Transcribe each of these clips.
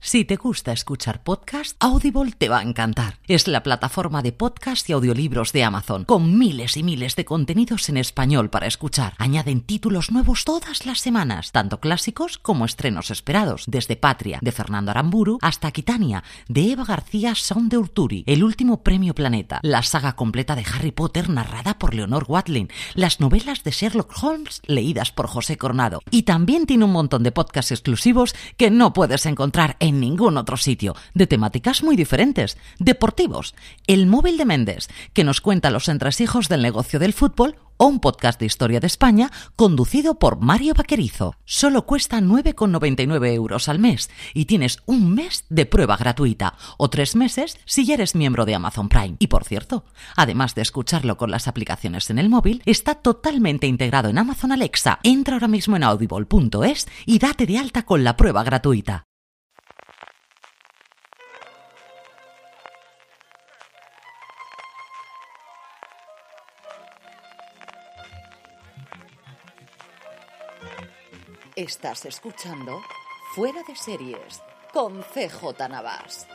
Si te gusta escuchar podcast, Audible te va a encantar. Es la plataforma de podcast y audiolibros de Amazon, con miles y miles de contenidos en español para escuchar. Añaden títulos nuevos todas las semanas, tanto clásicos como estrenos esperados, desde Patria, de Fernando Aramburu, hasta Quitania, de Eva García Sound de Urturi, El último premio Planeta, la saga completa de Harry Potter narrada por Leonor Watling, las novelas de Sherlock Holmes leídas por José Coronado, y también tiene un montón de podcasts exclusivos que no puedes encontrar en en ningún otro sitio, de temáticas muy diferentes, deportivos, El móvil de Méndez, que nos cuenta los entresijos del negocio del fútbol, o un podcast de historia de España conducido por Mario Vaquerizo. Solo cuesta 9,99 euros al mes y tienes un mes de prueba gratuita o tres meses si ya eres miembro de Amazon Prime. Y por cierto, además de escucharlo con las aplicaciones en el móvil, está totalmente integrado en Amazon Alexa. Entra ahora mismo en audible.es y date de alta con la prueba gratuita. Estás escuchando Fuera de Series con CJ Navas.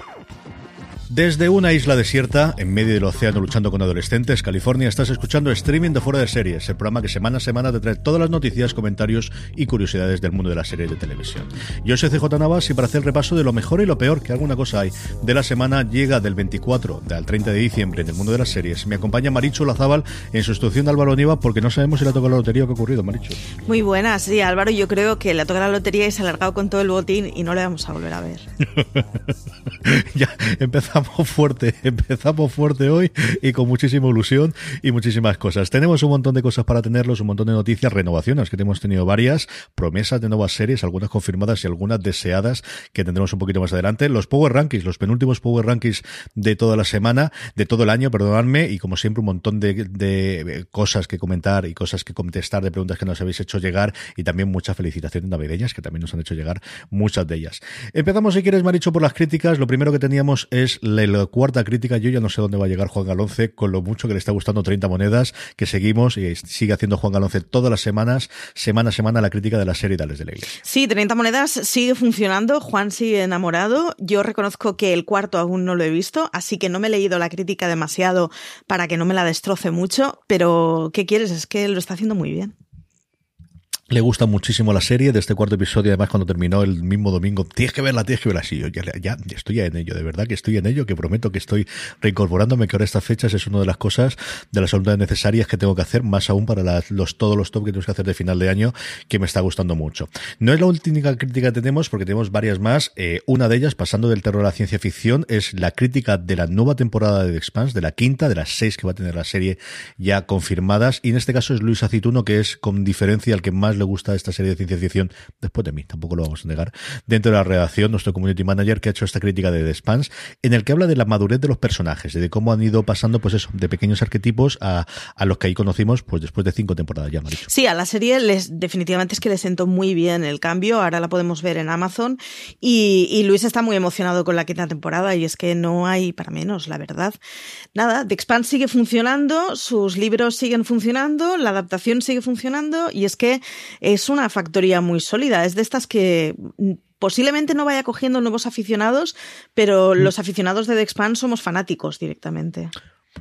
Desde una isla desierta, en medio del océano luchando con adolescentes, California, estás escuchando streaming de Fuera de Series, el programa que semana a semana te trae todas las noticias, comentarios y curiosidades del mundo de las series de televisión. Yo soy CJ Navas y para hacer el repaso de lo mejor y lo peor, que alguna cosa hay, de la semana llega del 24 al 30 de diciembre en el mundo de las series. Me acompaña Marichu Lazábal en sustitución de Álvaro Niva porque no sabemos si le ha tocado la lotería o qué ha ocurrido, Marichu. Muy buenas, sí, Álvaro, yo creo que le ha tocado la lotería y se ha alargado con todo el botín y no le vamos a volver a ver. ya empezamos fuerte, empezamos fuerte hoy y con muchísima ilusión y muchísimas cosas. Tenemos un montón de cosas para tenerlos, un montón de noticias, renovaciones, que hemos tenido varias, promesas de nuevas series, algunas confirmadas y algunas deseadas que tendremos un poquito más adelante. Los Power Rankings, los penúltimos Power Rankings de toda la semana, de todo el año, perdonadme, y como siempre un montón de, de cosas que comentar y cosas que contestar de preguntas que nos habéis hecho llegar y también muchas felicitaciones navideñas que también nos han hecho llegar muchas de ellas. Si quieres, Maricho, por las críticas. Lo primero que teníamos es la cuarta crítica, yo ya no sé dónde va a llegar Juan Galonce, con lo mucho que le está gustando 30 monedas, que seguimos y sigue haciendo Juan Galonce todas las semanas, semana a semana, la crítica de la serie Tales de la. Sí, 30 monedas sigue funcionando, Juan sigue enamorado. Yo reconozco que el cuarto aún no lo he visto, así que no me he leído la crítica demasiado para que no me la destroce mucho, pero ¿qué quieres? Es que lo está haciendo muy bien. Le gusta muchísimo la serie de este cuarto episodio, además cuando terminó el mismo domingo, tienes que verla, tienes que verla. Sí, yo ya, ya, estoy en ello, de verdad que estoy en ello, que prometo que estoy reincorporándome, que ahora estas fechas es una de las cosas, de las voluntades necesarias que tengo que hacer, más aún para los, todos los top que tenemos que hacer de final de año, que me está gustando mucho. No es la última crítica que tenemos, porque tenemos varias más. Eh, una de ellas, pasando del terror a la ciencia ficción, es la crítica de la nueva temporada de The Expanse, de la quinta, de las seis que va a tener la serie ya confirmadas. Y en este caso es Luis Acituno, que es con diferencia el que más le gusta esta serie de ciencia ficción, después de mí, tampoco lo vamos a negar, dentro de la redacción, nuestro community manager que ha hecho esta crítica de The Spans, en el que habla de la madurez de los personajes, de cómo han ido pasando, pues eso, de pequeños arquetipos a, a los que ahí conocimos, pues después de cinco temporadas ya, Maricho. Sí, a la serie les, definitivamente es que le sentó muy bien el cambio, ahora la podemos ver en Amazon, y, y Luis está muy emocionado con la quinta temporada, y es que no hay para menos, la verdad. Nada, The Expanse sigue funcionando, sus libros siguen funcionando, la adaptación sigue funcionando, y es que es una factoría muy sólida. Es de estas que posiblemente no vaya cogiendo nuevos aficionados, pero mm. los aficionados de The Expanse somos fanáticos directamente.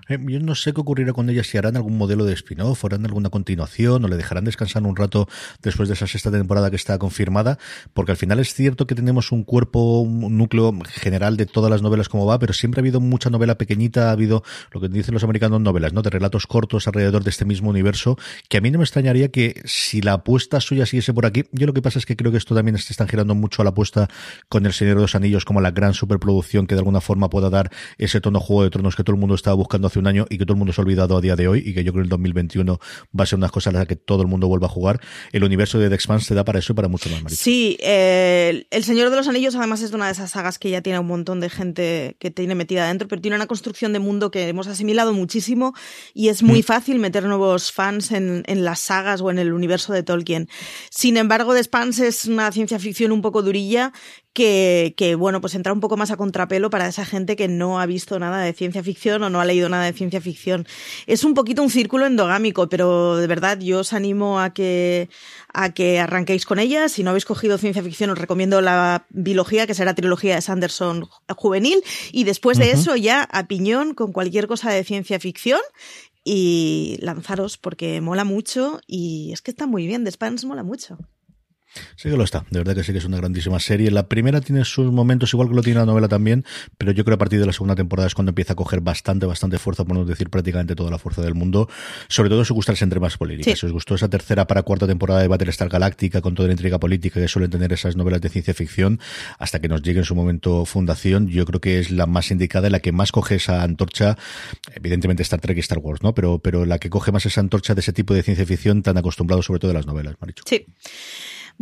Eh, yo no sé qué ocurrirá con ella, si harán algún modelo de spin-off, harán alguna continuación, o le dejarán descansar un rato después de esa sexta temporada que está confirmada, porque al final es cierto que tenemos un cuerpo, un núcleo general de todas las novelas como va, pero siempre ha habido mucha novela pequeñita, ha habido lo que dicen los americanos novelas, ¿no? De relatos cortos alrededor de este mismo universo, que a mí no me extrañaría que si la apuesta suya siguiese por aquí, yo lo que pasa es que creo que esto también se están girando mucho a la apuesta con El Señor de los Anillos como la gran superproducción que de alguna forma pueda dar ese tono Juego de Tronos que todo el mundo estaba buscando hace un año y que todo el mundo se ha olvidado a día de hoy y que yo creo que el 2021 va a ser unas cosas a las que todo el mundo vuelva a jugar, el universo de The Expanse te da para eso y para mucho más, Marisa. Sí, eh, El Señor de los Anillos además es de una de esas sagas que ya tiene un montón de gente que tiene metida adentro, pero tiene una construcción de mundo que hemos asimilado muchísimo y es muy mm. fácil meter nuevos fans en, en, las sagas o en el universo de Tolkien. Sin embargo, The Expanse es una ciencia ficción un poco durilla que, que, bueno, pues entra un poco más a contrapelo para esa gente que no ha visto nada de ciencia ficción o no ha leído nada de ciencia ficción. Es un poquito un círculo endogámico, pero de verdad yo os animo a que, a que arranquéis con ella. Si no habéis cogido ciencia ficción, os recomiendo la biología, que será trilogía de Sanderson juvenil, y después de eso ya a piñón con cualquier cosa de ciencia ficción y lanzaros porque mola mucho y es que está muy bien, The Spans mola mucho. Sí que lo está, de verdad que sí que es una grandísima serie. La primera tiene sus momentos, igual que lo tiene la novela también, pero yo creo que a partir de la segunda temporada es cuando empieza a coger bastante, bastante fuerza, por no decir prácticamente toda la fuerza del mundo, sobre todo si gustarse entre más políticas. Si os gustó esa tercera para cuarta temporada de Battlestar Galáctica con toda la intriga política que suelen tener esas novelas de ciencia ficción, hasta que nos llegue en su momento fundación, yo creo que es la más indicada, la que más coge esa antorcha, evidentemente Star Trek y Star Wars, ¿no? Pero, pero la que coge más esa antorcha de ese tipo de ciencia ficción tan acostumbrado sobre todo de las novelas, Marichu. Sí.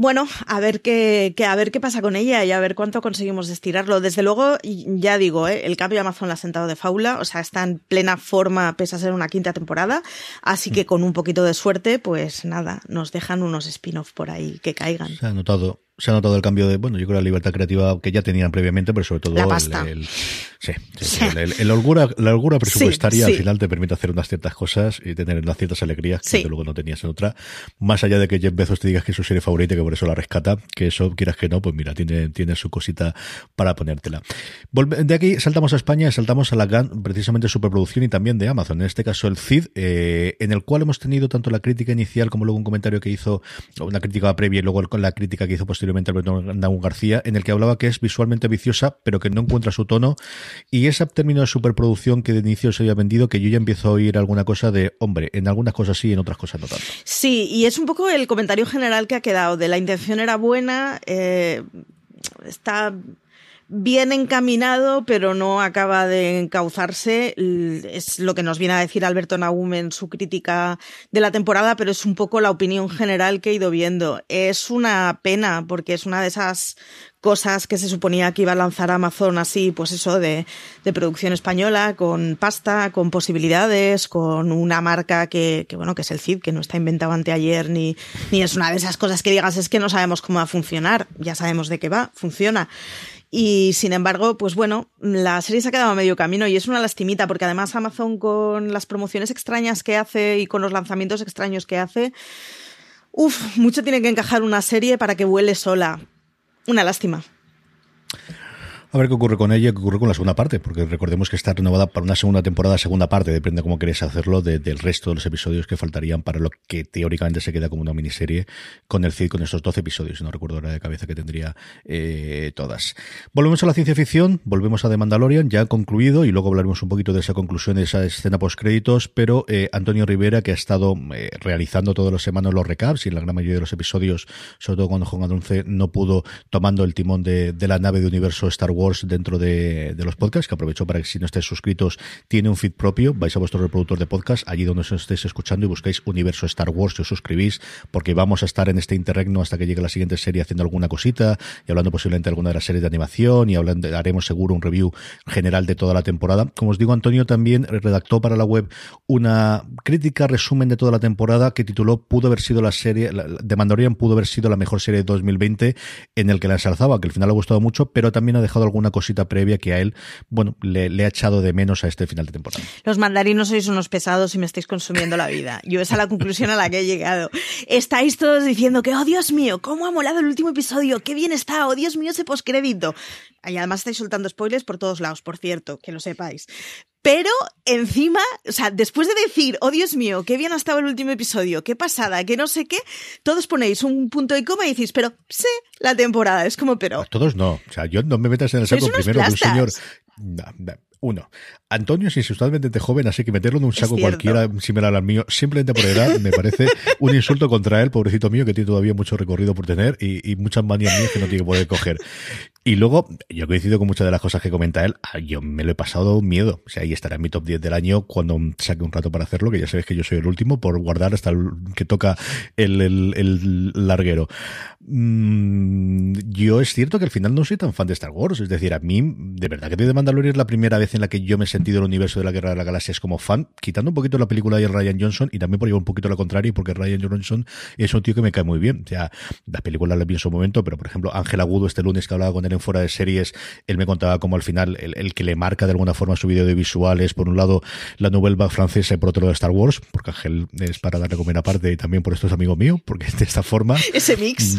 Bueno, a ver qué, a ver qué pasa con ella y a ver cuánto conseguimos estirarlo. Desde luego, ya digo, ¿eh? el cambio de Amazon la ha sentado de faula, o sea, está en plena forma pese a ser una quinta temporada, así que con un poquito de suerte, pues nada, nos dejan unos spin-off por ahí que caigan. Se ha notado se ha notado el cambio de, bueno, yo creo la libertad creativa que ya tenían previamente, pero sobre todo la pasta. El, sí, El, holgura, la holgura presupuestaria al final te permite hacer unas ciertas cosas y tener unas ciertas alegrías que luego no tenías en otra. Más allá de que Jeff Bezos te digas que es su serie favorita y que por eso la rescata, que eso quieras que no, pues mira, tiene, tiene su cosita para ponértela. De aquí saltamos a España y saltamos a la GAN, precisamente superproducción y también de Amazon, en este caso el CID, eh, en el cual hemos tenido tanto la crítica inicial como luego un comentario que hizo, una crítica previa y luego la crítica que hizo posteriormente posteriormente García, en el que hablaba que es visualmente viciosa, pero que no encuentra su tono. Y ese término de superproducción que de inicio se había vendido, que yo ya empiezo a oír alguna cosa de, hombre, en algunas cosas sí, en otras cosas no tanto. Sí, y es un poco el comentario general que ha quedado, de la intención era buena, eh, está bien encaminado, pero no acaba de encauzarse. Es lo que nos viene a decir Alberto Nahum en su crítica de la temporada, pero es un poco la opinión general que he ido viendo. Es una pena, porque es una de esas cosas que se suponía que iba a lanzar Amazon así, pues eso, de, de producción española, con pasta, con posibilidades, con una marca que, que, bueno, que es el CID, que no está inventado anteayer, ni, ni es una de esas cosas que digas, es que no sabemos cómo va a funcionar, ya sabemos de qué va, funciona. Y sin embargo, pues bueno, la serie se ha quedado a medio camino y es una lastimita porque además Amazon con las promociones extrañas que hace y con los lanzamientos extraños que hace, uff, mucho tiene que encajar una serie para que vuele sola. Una lástima. A ver qué ocurre con ella, qué ocurre con la segunda parte, porque recordemos que está renovada para una segunda temporada, segunda parte, depende de cómo queréis hacerlo, del resto de los episodios que faltarían para lo que teóricamente se queda como una miniserie con el CID, con estos 12 episodios, no recuerdo la de cabeza que tendría eh, todas. Volvemos a la ciencia ficción, volvemos a The Mandalorian, ya concluido, y luego hablaremos un poquito de esa conclusión, de esa escena post créditos, pero eh, Antonio Rivera, que ha estado eh, realizando todas las semanas los recaps, y en la gran mayoría de los episodios, sobre todo cuando Juan Adonce no pudo, tomando el timón de, de la nave de universo Star Wars, Dentro de, los podcasts, que aprovecho para que si no estáis suscritos, tiene un feed propio, vais a vuestro reproductor de podcast, allí donde os estéis escuchando y buscáis Universo Star Wars y os suscribís, porque vamos a estar en este interregno hasta que llegue la siguiente serie haciendo alguna cosita y hablando posiblemente de alguna de las series de animación y hablando, haremos seguro un review general de toda la temporada. Como os digo, Antonio también redactó para la web una crítica, resumen de toda la temporada que tituló Pudo haber sido la serie, de Mandalorian pudo haber sido la mejor serie de 2020, en el que la ensalzaba, que al final ha gustado mucho, pero también ha dejado alguna cosita previa que a él, bueno, le, ha echado de menos a este final de temporada. Los mandarinos sois unos pesados y me estáis consumiendo la vida. Yo esa es la conclusión a la que he llegado. Estáis todos diciendo que, oh Dios mío, cómo ha molado el último episodio, qué bien está, oh Dios mío, ese postcrédito. Y además estáis soltando spoilers por todos lados, por cierto, que lo sepáis. Pero encima, o sea, después de decir, oh Dios mío, qué bien ha estado el último episodio, qué pasada, qué no sé qué, todos ponéis un punto y coma y decís, pero sé la temporada. Es como, pero. todos no. O sea, yo no me metas en el saco primero de un señor Uno, Antonio es insustancialmente joven, así que meterlo en un saco cualquiera similar al mío, simplemente por edad, me parece un insulto contra él, pobrecito mío, que tiene todavía mucho recorrido por tener y, y muchas manías mías que no tiene que poder coger. Y luego, yo coincido con muchas de las cosas que comenta él, ah, yo me lo he pasado miedo. O sea, ahí estará en mi top 10 del año cuando saque un rato para hacerlo, que ya sabéis que yo soy el último por guardar hasta el que toca el, el, el larguero. Mm, yo es cierto que al final no soy tan fan de Star Wars. Es decir, a mí, de verdad que de Mandalorian es la primera vez en la que yo me he sentido el universo de la Guerra de la Galaxia como fan, quitando un poquito la película de Ryan Johnson y también por llevar un poquito lo contrario, porque Ryan Johnson es un tío que me cae muy bien. O sea, las películas las vi en su momento, pero por ejemplo, Ángel Agudo este lunes que hablaba con él en fuera de series, él me contaba como al final el, que le marca de alguna forma su vídeo de visuales, por un lado la novela francesa y por otro lado Star Wars, porque Ángel es para darle comer aparte y también por esto es amigo mío, porque de esta forma... Ese mix.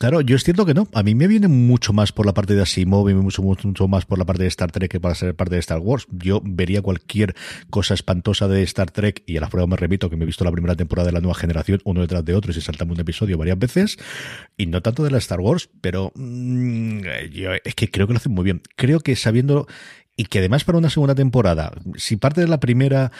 Claro, yo es cierto que no. A mí me viene mucho más por la parte de Asimov y mucho, mucho más por la parte de Star Trek que para ser parte de Star Wars. Yo vería cualquier cosa espantosa de Star Trek y a la prueba me repito que me he visto la primera temporada de la nueva generación uno detrás de otro y se saltamos un episodio varias veces y no tanto de la Star Wars, pero mm, yo es que creo que lo hacen muy bien. Creo que sabiendo y que además para una segunda temporada, si parte de la primera,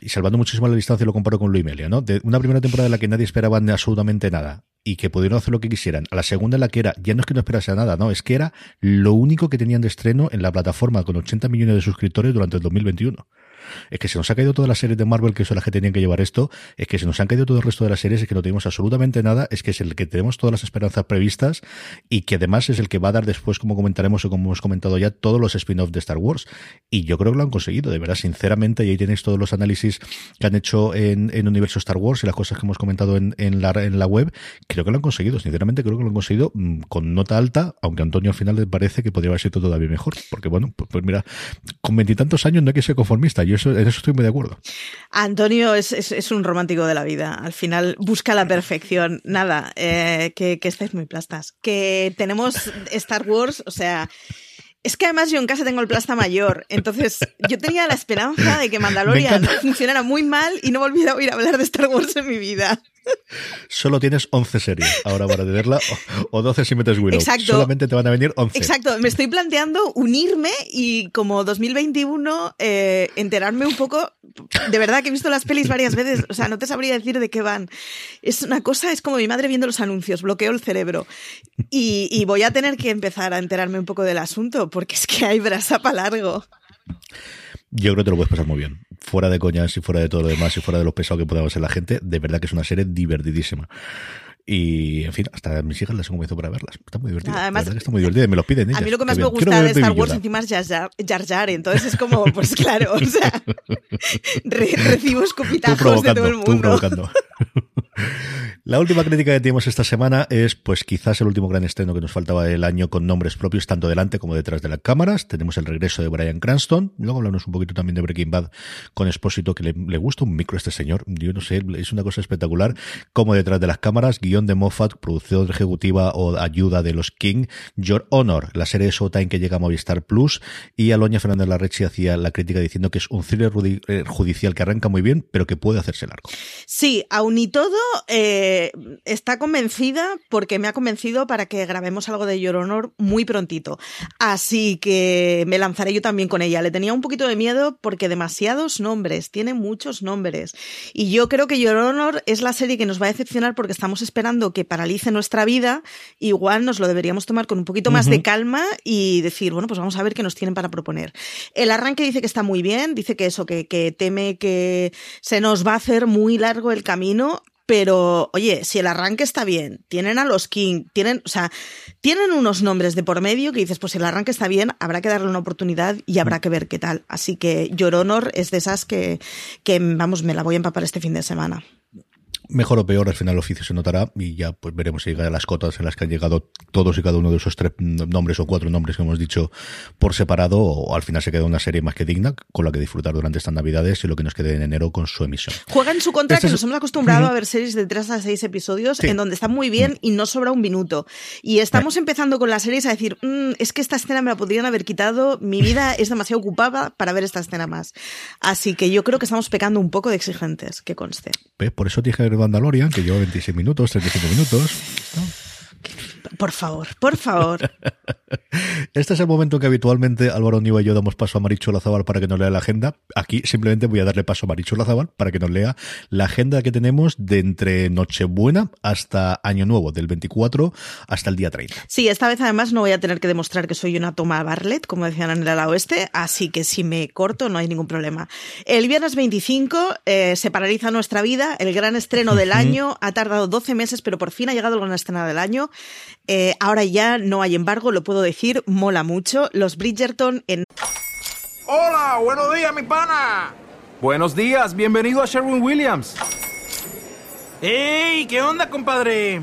y salvando muchísimo la distancia lo comparo con Luis Melia, ¿no? De una primera temporada en la que nadie esperaba absolutamente nada, y que pudieron hacer lo que quisieran. A la segunda la que era, ya no es que no esperase nada, no, es que era lo único que tenían de estreno en la plataforma con 80 millones de suscriptores durante el 2021 es que se nos ha caído todas las series de Marvel que son las que tenían que llevar esto, es que se nos han caído todo el resto de las series, es que no tenemos absolutamente nada, es que es el que tenemos todas las esperanzas previstas y que además es el que va a dar después, como comentaremos o como hemos comentado ya, todos los spin-offs de Star Wars. Y yo creo que lo han conseguido, de verdad, sinceramente, y ahí tenéis todos los análisis que han hecho en, en Universo Star Wars y las cosas que hemos comentado en, en, la, en la web, creo que lo han conseguido, sinceramente creo que lo han conseguido mm, con nota alta, aunque Antonio al final le parece que podría haber sido todavía mejor, porque bueno, pues, pues mira, con veintitantos años no hay que ser conformista, yo eso, en eso estoy muy de acuerdo. Antonio es, es, un romántico de la vida. Al final busca la perfección. Nada, eh, que, que estáis muy plastas. Que tenemos Star Wars, o sea, es que además yo en casa tengo el plasta mayor, entonces yo tenía la esperanza de que Mandalorian funcionara muy mal y no volviera a oír hablar de Star Wars en mi vida. Solo tienes 11 series ahora para tenerla, o, 12 si metes Willow. Exacto. Solamente te van a venir 11. Exacto, me estoy planteando unirme y como 2021 eh, enterarme un poco. De verdad que he visto las pelis varias veces, o sea, no te sabría decir de qué van. Es una cosa, es como mi madre viendo los anuncios, bloqueo el cerebro. Y, y voy a tener que empezar a enterarme un poco del asunto, porque es que hay brasa para largo. Yo creo que te lo puedes pasar muy bien. Fuera de coñas y fuera de todo lo demás y fuera de los pesados que pueda ser la gente, de verdad que es una serie divertidísima. Y, en fin, hasta mis hijas las he convencido para verlas. Está muy divertida. Además, está muy divertida. Me lo piden ellas. A mí lo que más me gusta de Star Wars encima es Jar Jar, Entonces es como, pues claro, o sea, recibo escupitazos de todo el mundo. Tú provocando. La última crítica que tenemos esta semana es, pues quizás el último gran estreno que nos faltaba del año con nombres propios tanto delante como detrás de las cámaras. Tenemos el regreso de Brian Cranston. Luego hablamos un poquito también de Breaking Bad con Expósito, que le, gusta un micro a este señor. Yo no sé, es una cosa espectacular. Como detrás de las cámaras, guion de Moffat, producción ejecutiva o ayuda de los King, Your Honor, la serie de Showtime que llega a Movistar Plus, y Aloña Fernández Larrechi hacía la crítica diciendo que es un thriller eh, judicial que arranca muy bien, pero que puede hacerse largo. Sí, y todo, eh está convencida porque me ha convencido para que grabemos algo de Your Honor muy prontito. Así que me lanzaré yo también con ella. Le tenía un poquito de miedo porque demasiados nombres, tiene muchos nombres. Y yo creo que Your Honor es la serie que nos va a decepcionar porque estamos esperando que paralice nuestra vida. Igual nos lo deberíamos tomar con un poquito más de calma y decir, bueno, pues vamos a ver qué nos tienen para proponer. El arranque dice que está muy bien, dice que eso, que, que teme que se nos va a hacer muy largo el camino pero, oye, si el arranque está bien, tienen a los King, tienen, o sea, tienen unos nombres de por medio que dices, pues si el arranque está bien, habrá que darle una oportunidad y habrá que ver qué tal. Así que Your Honor es de esas que, que vamos, me la voy a empapar este fin de semana mejor o peor, al final el oficio se notará y ya pues veremos si llega a las cotas en las que han llegado todos y cada uno de esos tres nombres o cuatro nombres que hemos dicho por separado o al final se queda una serie más que digna con la que disfrutar durante estas navidades y lo que nos quede en enero con su emisión. Juega en su contra que nos hemos acostumbrado a ver series de tres a seis episodios en donde están muy bien y no sobra un minuto. Y estamos empezando con las series a decir, mm, es que esta escena me la podrían haber quitado, mi vida es demasiado ocupada para ver esta escena más. Así que yo creo que estamos pecando un poco de exigentes, que conste. Por eso dije Mandalorian, que lleva 26 minutos, 35 minutos. Por favor, por favor. Este es el momento que habitualmente Álvaro Niva y yo damos paso a Marichu Lazabal para que nos lea la agenda. Aquí simplemente voy a darle paso a Marichu Lazabal para que nos lea la agenda que tenemos de entre Nochebuena hasta Año Nuevo, del 24 hasta el día 30. Sí, esta vez además no voy a tener que demostrar que soy una toma Barlet, como decían en el ala oeste, así que si me corto no hay ningún problema. El viernes 25 eh, se paraliza nuestra vida, el gran estreno del año, ha tardado 12 meses, pero por fin ha llegado el gran estreno del año. Eh, ahora ya no hay embargo, lo puedo decir, mola mucho. Los Bridgerton en... Hola, buenos días, mi pana. Buenos días, bienvenido a Sherwin Williams. ¡Ey! ¿Qué onda, compadre?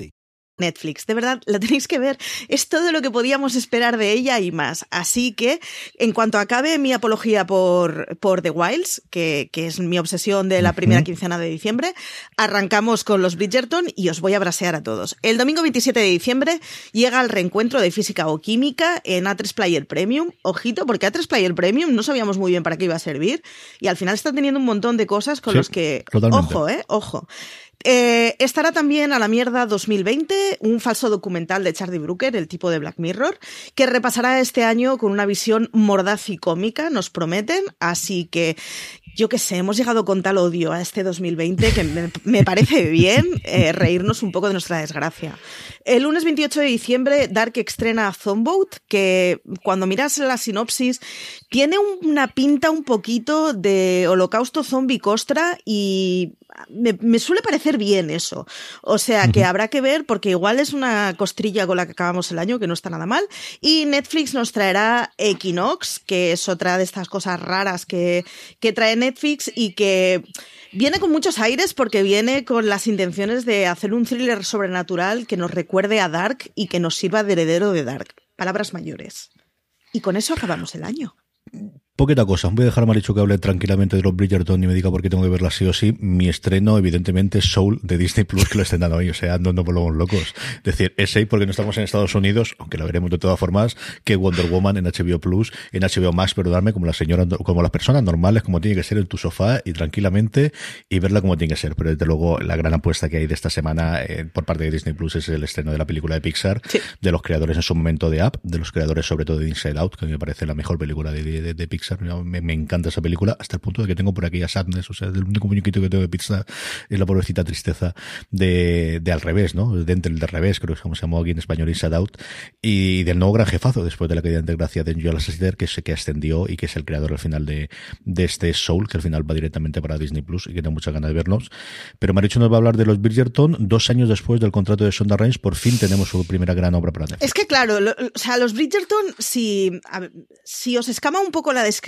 Netflix. De verdad, la tenéis que ver. Es todo lo que podíamos esperar de ella y más. Así que, en cuanto acabe mi apología por, por The Wilds, que, que es mi obsesión de la primera quincena de diciembre, arrancamos con los Bridgerton y os voy a brasear a todos. El domingo 27 de diciembre llega el reencuentro de física o química en A3 Player Premium. Ojito, porque A3 Player Premium no sabíamos muy bien para qué iba a servir y al final está teniendo un montón de cosas con Sí, los que... totalmente. Ojo, eh, ojo. Eh, estará también a la mierda 2020, un falso documental de Charlie Brooker, el tipo de Black Mirror, que repasará este año con una visión mordaz y cómica, nos prometen. Así que, yo qué sé, hemos llegado con tal odio a este 2020 que me, parece bien eh, reírnos un poco de nuestra desgracia. El lunes 28 de diciembre, Dark estrena Zomboat, que cuando miras la sinopsis tiene una pinta un poquito de holocausto zombie costra y me, me suele parecer bien eso. O sea que habrá que ver porque igual es una costrilla con la que acabamos el año, que no está nada mal. Y Netflix nos traerá Equinox, que es otra de estas cosas raras que, que trae Netflix y que viene con muchos aires porque viene con las intenciones de hacer un thriller sobrenatural que nos recuerde a Dark y que nos sirva de heredero de Dark. Palabras mayores. Y con eso acabamos el año. Poquita cosa, voy a dejar a Marichu que hable tranquilamente de los Bridgerton y me diga por qué tengo que verla sí o sí. Mi estreno, evidentemente, Soul de Disney Plus, que lo estén dando hoy, o sea, no nos volvemos locos. Es decir, es ahí porque no estamos en Estados Unidos, aunque la veremos de todas formas, que Wonder Woman en HBO Plus, en HBO Max, perdonadme, como las señoras, como las personas normales, como tiene que ser en tu sofá y tranquilamente y verla como tiene que ser. Pero desde luego, la gran apuesta que hay de esta semana eh, por parte de Disney Plus es el estreno de la película de Pixar, Sí. de los creadores en su momento de Up, de los creadores sobre todo de Inside Out, que a mí me parece la mejor película de, de- de Pixar. Me, me encanta esa película, hasta el punto de que tengo por aquí a Sadness, o sea, el único muñequito que tengo de Pixar es la pobrecita tristeza de, de al revés, ¿no? De entre el de revés, creo que es como se llamó aquí en español Inside Out, y del nuevo gran jefazo después de la caída de gracia de Joel Lasseter, que se que ascendió y que es el creador al final de, de este Soul, que al final va directamente para Disney Plus y que tengo muchas ganas de verlos. Pero Marichu nos va a hablar de los Bridgerton, dos años después del contrato de Shonda Rhimes, por fin tenemos su primera gran obra para Netflix. Es que claro, lo- o sea, los Bridgerton, si, a si os escama un poco la descripción,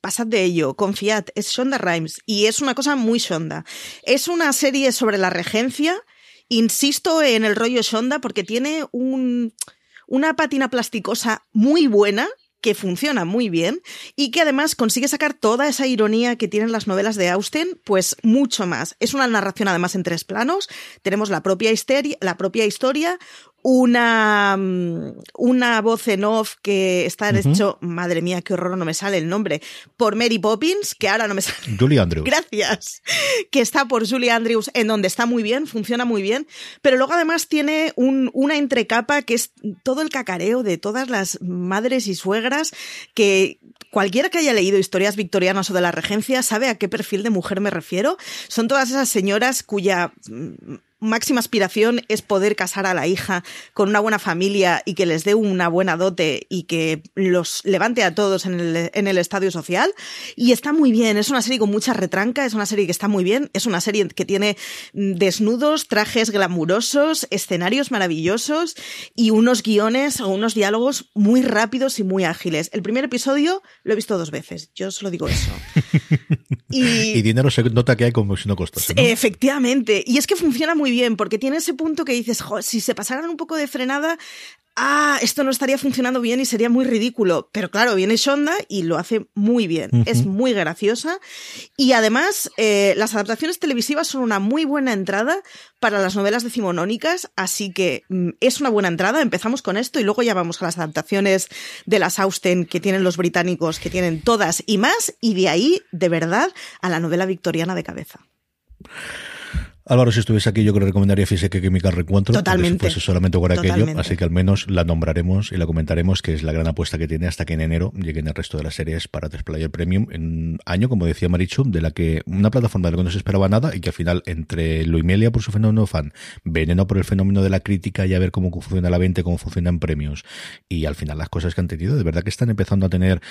pasad de ello, confiad, es Shonda Rhimes y es una cosa muy Shonda. Es una serie sobre la regencia, insisto en el rollo Shonda porque tiene un, una patina plasticosa muy buena que funciona muy bien y que además consigue sacar toda esa ironía que tienen las novelas de Austen, pues mucho más. Es una narración además en tres planos. Tenemos la propia, la propia historia, una, mm, una voz en off que está hecho, madre mía, qué horror, no me sale el nombre, por Mary Poppins, que ahora no me sale. Julie Andrews. Gracias. Que está por Julie Andrews, en donde está muy bien, funciona muy bien. Pero luego además tiene un- una entrecapa que es todo el cacareo de todas las madres y suegras que cualquiera que haya leído historias victorianas o de la regencia sabe a qué perfil de mujer me refiero. Son todas esas señoras cuya mm, máxima aspiración es poder casar a la hija con una buena familia y que les dé una buena dote y que los levante a todos en el, en el estadio social. Y está muy bien, es una serie con mucha retranca, es una serie que está muy bien, es una serie que tiene desnudos, trajes glamurosos, escenarios maravillosos y unos guiones o unos diálogos muy rápidos y muy ágiles. El primer episodio lo he visto dos veces, yo solo digo eso. y, dinero se nota que hay como si no costase. Efectivamente, y es que funciona muy bien, porque tiene ese punto que dices, si se pasaran un poco de frenada, ah, esto no estaría funcionando bien y sería muy ridículo. Pero claro, viene Shonda y lo hace muy bien. Es muy graciosa. Y además, eh, las adaptaciones televisivas son una muy buena entrada para las novelas decimonónicas, así que mm, es una buena entrada. Empezamos con esto y luego ya vamos a las adaptaciones de las Austen que tienen los británicos, que tienen todas y más, y de ahí, de verdad, a la novela victoriana de cabeza. Álvaro, si estuviese aquí, yo creo que recomendaría Física Química Recuentro. Totalmente. Fuese solamente por aquello. Así que al menos la nombraremos y la comentaremos, que es la gran apuesta que tiene hasta que en enero lleguen el resto de las series para Desplayer Premium. En año, como decía Marichu, de la que una plataforma de la que no se esperaba nada y que al final, entre Luimelia por su fenómeno fan, Veneno por el fenómeno de la crítica y a ver cómo funciona la venta, cómo funcionan premios, y al final las cosas que han tenido, de verdad que están empezando a tener,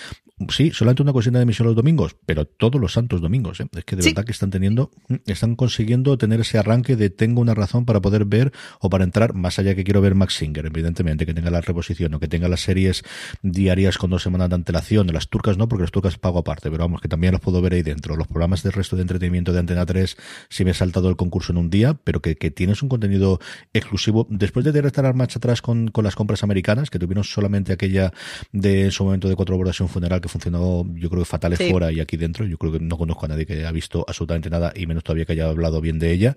sí, solamente una cocina de emisión los domingos, pero todos los santos domingos. ¿eh? Es que de verdad que están teniendo, están consiguiendo tener ese arranque de tengo una razón para poder ver o para entrar, más allá que quiero ver Max Singer, evidentemente, que tenga la reposición o que tenga las series diarias con dos semanas de antelación, las turcas no, porque las turcas pago aparte, pero vamos, que también las puedo ver ahí dentro. Los programas del resto de entretenimiento de Antena 3, si me he saltado el concurso en un día, pero que, tienes un contenido exclusivo. Después de estar marcha atrás con, con las compras americanas, que tuvieron solamente aquella de en su momento de cuatro horas un funeral que funcionó, yo creo que fatal fuera y aquí dentro, yo creo que no conozco a nadie que haya visto absolutamente nada y menos todavía que haya hablado bien de ella.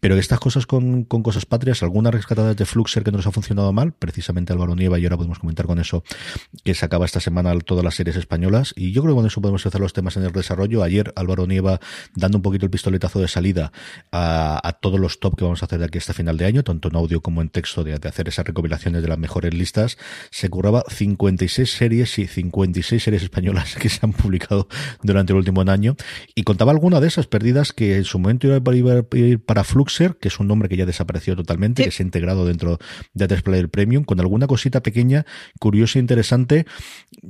Pero estas cosas con, con cosas patrias, algunas rescatadas de Fluxer que nos ha funcionado mal, precisamente Álvaro Nieva, y ahora podemos comentar con eso, que se acaba esta semana todas las series españolas, y yo creo que con eso podemos hacer los temas en el desarrollo. Ayer Álvaro Nieva dando un poquito el pistoletazo de salida a, todos los top que vamos a hacer de aquí hasta final de año, tanto en audio como en texto, de, de hacer esas recopilaciones de las mejores listas, se curraba 56 series y 56 series españolas que se han publicado durante el último año, y contaba alguna de esas perdidas que en su momento iba a ir para Fluxer, que es un nombre que ya desapareció totalmente, que se ha integrado dentro de Player Premium, con alguna cosita pequeña, curiosa e interesante.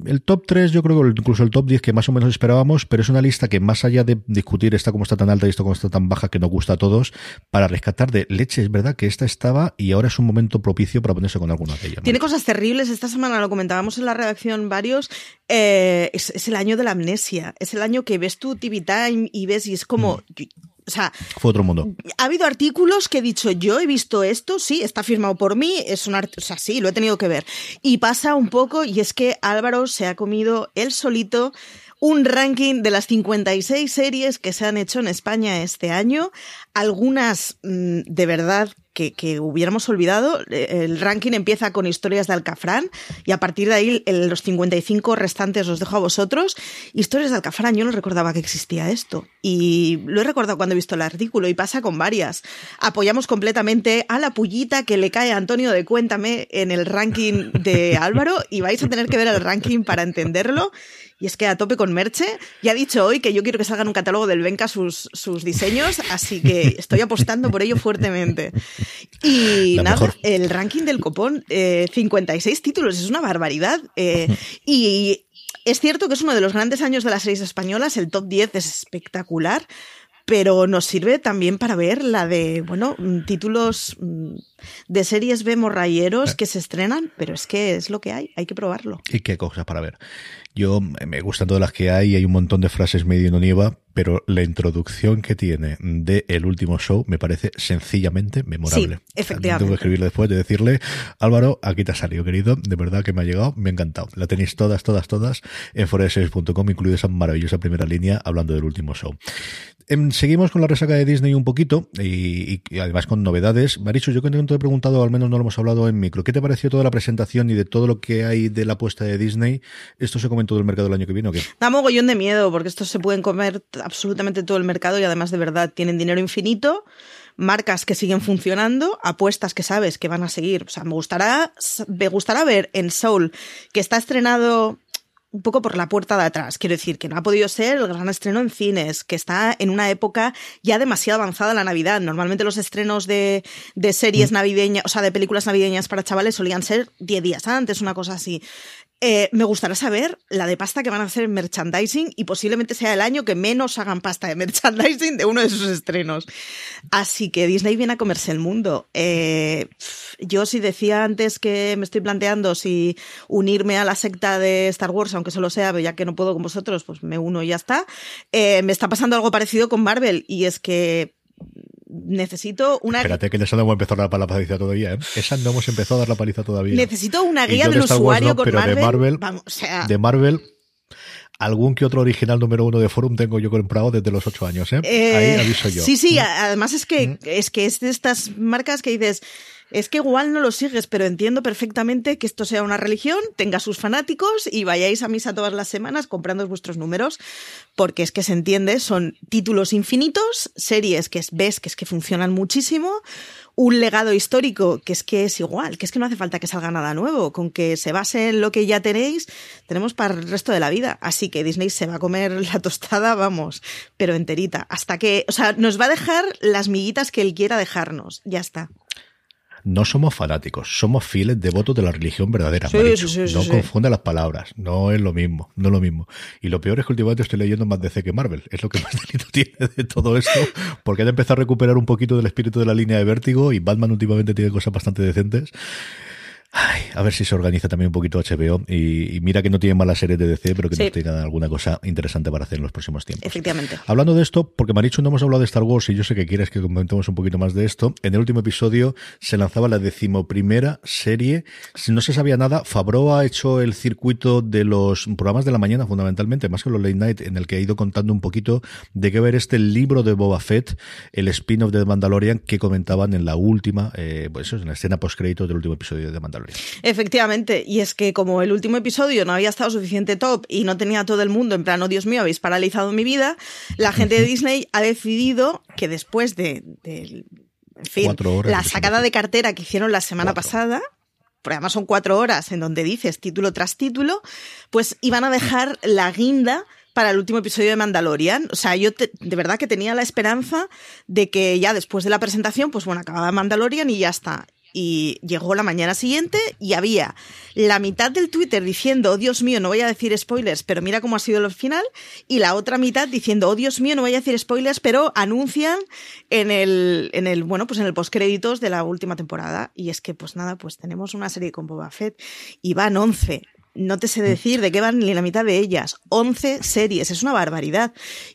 El top 3, yo creo que incluso el top 10 que más o menos esperábamos, pero es una lista que más allá de discutir esta como está tan alta y esto como está tan baja que nos gusta a todos, para rescatar de leche, es verdad que esta estaba y ahora es un momento propicio para ponerse con alguna de ellas. Tiene cosas terribles, esta semana lo comentábamos en la redacción varios, eh, es, el año de la amnesia, es el año que ves tu TV Time y ves y es como... Mm. O sea, fue otro mundo. Ha habido artículos que he dicho, yo he visto esto, sí, está firmado por mí, es un o sea, sí, lo he tenido que ver. Y pasa un poco, y es que Álvaro se ha comido él solito un ranking de las 56 series que se han hecho en España este año, algunas mm, de verdad que, hubiéramos olvidado. Eh, el ranking empieza con historias de Alcafrán y a partir de ahí los 55 restantes los dejo a vosotros. Historias de Alcafrán, yo no recordaba que existía esto y lo he recordado cuando he visto el artículo y pasa con varias. Apoyamos completamente a la pullita que le cae a Antonio de Cuéntame en el ranking de Álvaro y vais a tener que ver el ranking para entenderlo. Y es que a tope con Merche. Ya ha dicho hoy que yo quiero que salgan un catálogo del Benca sus, sus diseños, así que estoy apostando por ello fuertemente. Y nada, el ranking del copón, 56 eh, títulos, es una barbaridad. Eh, y es cierto que es uno de los grandes años de las series españolas, el top 10 es espectacular, pero nos sirve también para ver la de, bueno, mm, títulos mm, de series B morrayeros que se estrenan, pero es que es lo que hay, hay que probarlo. Y qué cosas para ver. Yo me gustan todas las que hay, hay un montón de frases medio no nieva, pero la introducción que tiene de el último show me parece sencillamente memorable. Sí, efectivamente. tengo que escribirle después de decirle, Álvaro, aquí te ha salido, querido, de verdad que me ha llegado, me ha encantado. La tenéis todas, todas, todas en foreseries.com, incluida esa maravillosa primera línea hablando del último show. Em, seguimos con la resaca de Disney un poquito y, además con novedades. Marichu, yo que te he preguntado, al menos no lo hemos hablado en micro, ¿qué te pareció toda la presentación y de todo lo que hay de la apuesta de Disney? ¿Esto se come en todo el mercado el año que viene o qué? Da mogollón de miedo porque estos se pueden comer absolutamente todo el mercado y además de verdad tienen dinero infinito marcas que siguen funcionando, apuestas que sabes que van a seguir. O sea, me gustará, me gustará ver en Soul, que está estrenado un poco por la puerta de atrás. Quiero decir que no ha podido ser el gran estreno en cines, que está en una época ya demasiado avanzada la Navidad. Normalmente los estrenos de, de series navideñas, o sea, de películas navideñas para chavales solían ser 10 días antes, una cosa así. Eh, me gustaría saber la de pasta que van a hacer en merchandising y posiblemente sea el año que menos hagan pasta de merchandising de uno de sus estrenos. Así que Disney viene a comerse el mundo. Eh, yo si decía antes que me estoy planteando si unirme a la secta de Star Wars, aunque solo sea, ya que no puedo con vosotros, pues me uno y ya está. Eh, me está pasando algo parecido con Marvel y es que necesito una Espérate, que esa no hemos empezado a dar la paliza todavía, ¿eh? Esa no hemos empezado a dar la paliza todavía. Necesito una guía del usuario con pero Marvel. De Marvel, Vamos, o sea, de Marvel algún que otro original número uno de Forum tengo yo comprado desde los ocho años, ¿eh? eh, Ahí aviso yo. Sí, sí, además es que, es que es de estas marcas que dices, es que igual no lo sigues, pero entiendo perfectamente que esto sea una religión, tenga sus fanáticos y vayáis a misa todas las semanas comprando vuestros números, porque es que se entiende, son títulos infinitos, series que ves que es que funcionan muchísimo, un legado histórico que es que es igual, que es que no hace falta que salga nada nuevo, con que se base en lo que ya tenéis, tenemos para el resto de la vida. Así que Disney se va a comer la tostada, vamos, pero enterita, hasta que, o sea, nos va a dejar las miguitas que él quiera dejarnos, ya está. No somos fanáticos, somos fieles devotos de la religión verdadera. Sí, sí, sí, no confunda las palabras, no es lo mismo, no es lo mismo. Y lo peor es que últimamente estoy leyendo más DC que Marvel, es lo que más delito tiene de todo esto, porque han empezado a recuperar un poquito del espíritu de la línea de Vértigo y Batman últimamente tiene cosas bastante decentes. Ay, a ver si se organiza también un poquito HBO y, y mira que no tiene malas series de DC, pero que Sí. nos tengan alguna cosa interesante para hacer en los próximos tiempos. Efectivamente. Hablando de esto, porque Marichu no hemos hablado de Star Wars y yo sé que quieres que comentemos un poquito más de esto. En el último episodio se lanzaba la decimoprimera serie. No se sabía nada, Favreau ha hecho el circuito de los programas de la mañana, fundamentalmente, más que los late night, en el que ha ido contando un poquito de qué ver este libro de Boba Fett, el spin-off de The Mandalorian que comentaban en la última, eh, pues eso, en la escena post del último episodio de The Mandalorian. Efectivamente, y es que como el último episodio no había estado suficiente top y no tenía todo el mundo en plan, oh Dios mío, habéis paralizado mi vida, la gente de Disney ha decidido que después de, de- en fin, Cuatro horas la sacada de cartera que hicieron la semana Cuatro. pasada, porque además son cuatro horas en donde dices título tras título, pues iban a dejar la guinda para el último episodio de Mandalorian. O sea, yo te- de verdad que tenía la esperanza de que ya después de la presentación, pues bueno, acababa Mandalorian y ya está. Y llegó la mañana siguiente y había la mitad del Twitter diciendo, oh Dios mío, no voy a decir spoilers, pero mira cómo ha sido el final, y la otra mitad diciendo, oh Dios mío, no voy a decir spoilers, pero anuncian en el, en el, bueno, pues en el postcréditos de la última temporada. Y es que, pues nada, pues tenemos una serie con Boba Fett y van 11. No te sé decir de qué van ni la mitad de ellas. 11 series, es una barbaridad.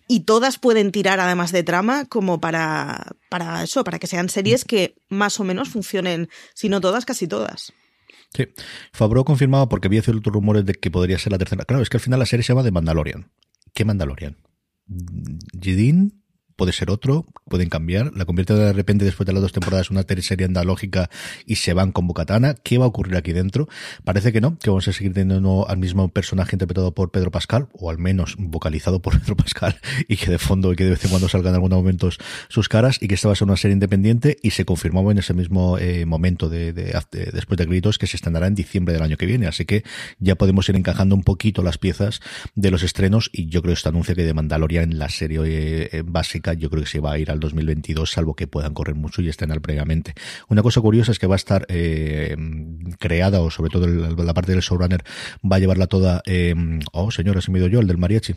Y todas pueden tirar además de trama como para, para eso, para que sean series que más o menos funcionen, si no todas, casi todas. Sí. Favreau confirmaba porque había ciertos rumores de que podría ser la tercera. Claro, es que al final la serie se llama The Mandalorian. ¿Qué Mandalorian? ¿Jidin? Puede ser otro, pueden cambiar. La convierte de repente después de las dos temporadas en una serie andalógica y se van con Bocatana. ¿Qué va a ocurrir aquí dentro? Parece que no, que vamos a seguir teniendo al mismo personaje interpretado por Pedro Pascal, o al menos vocalizado por Pedro Pascal, y que de fondo y que de vez en cuando salgan en algunos momentos sus caras, y que esta va a ser una serie independiente, y se confirmaba en ese mismo eh, momento de, de- de- después de gritos que se estrenará en diciembre del año que viene. Así que ya podemos ir encajando un poquito las piezas de los estrenos, y yo creo que este anuncio que de Mandalorian la serie eh, eh, yo creo que se va a ir al 2022, salvo que puedan correr mucho y estrenar previamente. Una cosa curiosa es que va a estar eh, creada, o sobre todo el- la parte del showrunner, va a llevarla toda. Eh, oh, señora, se me ido yo, el del mariachi.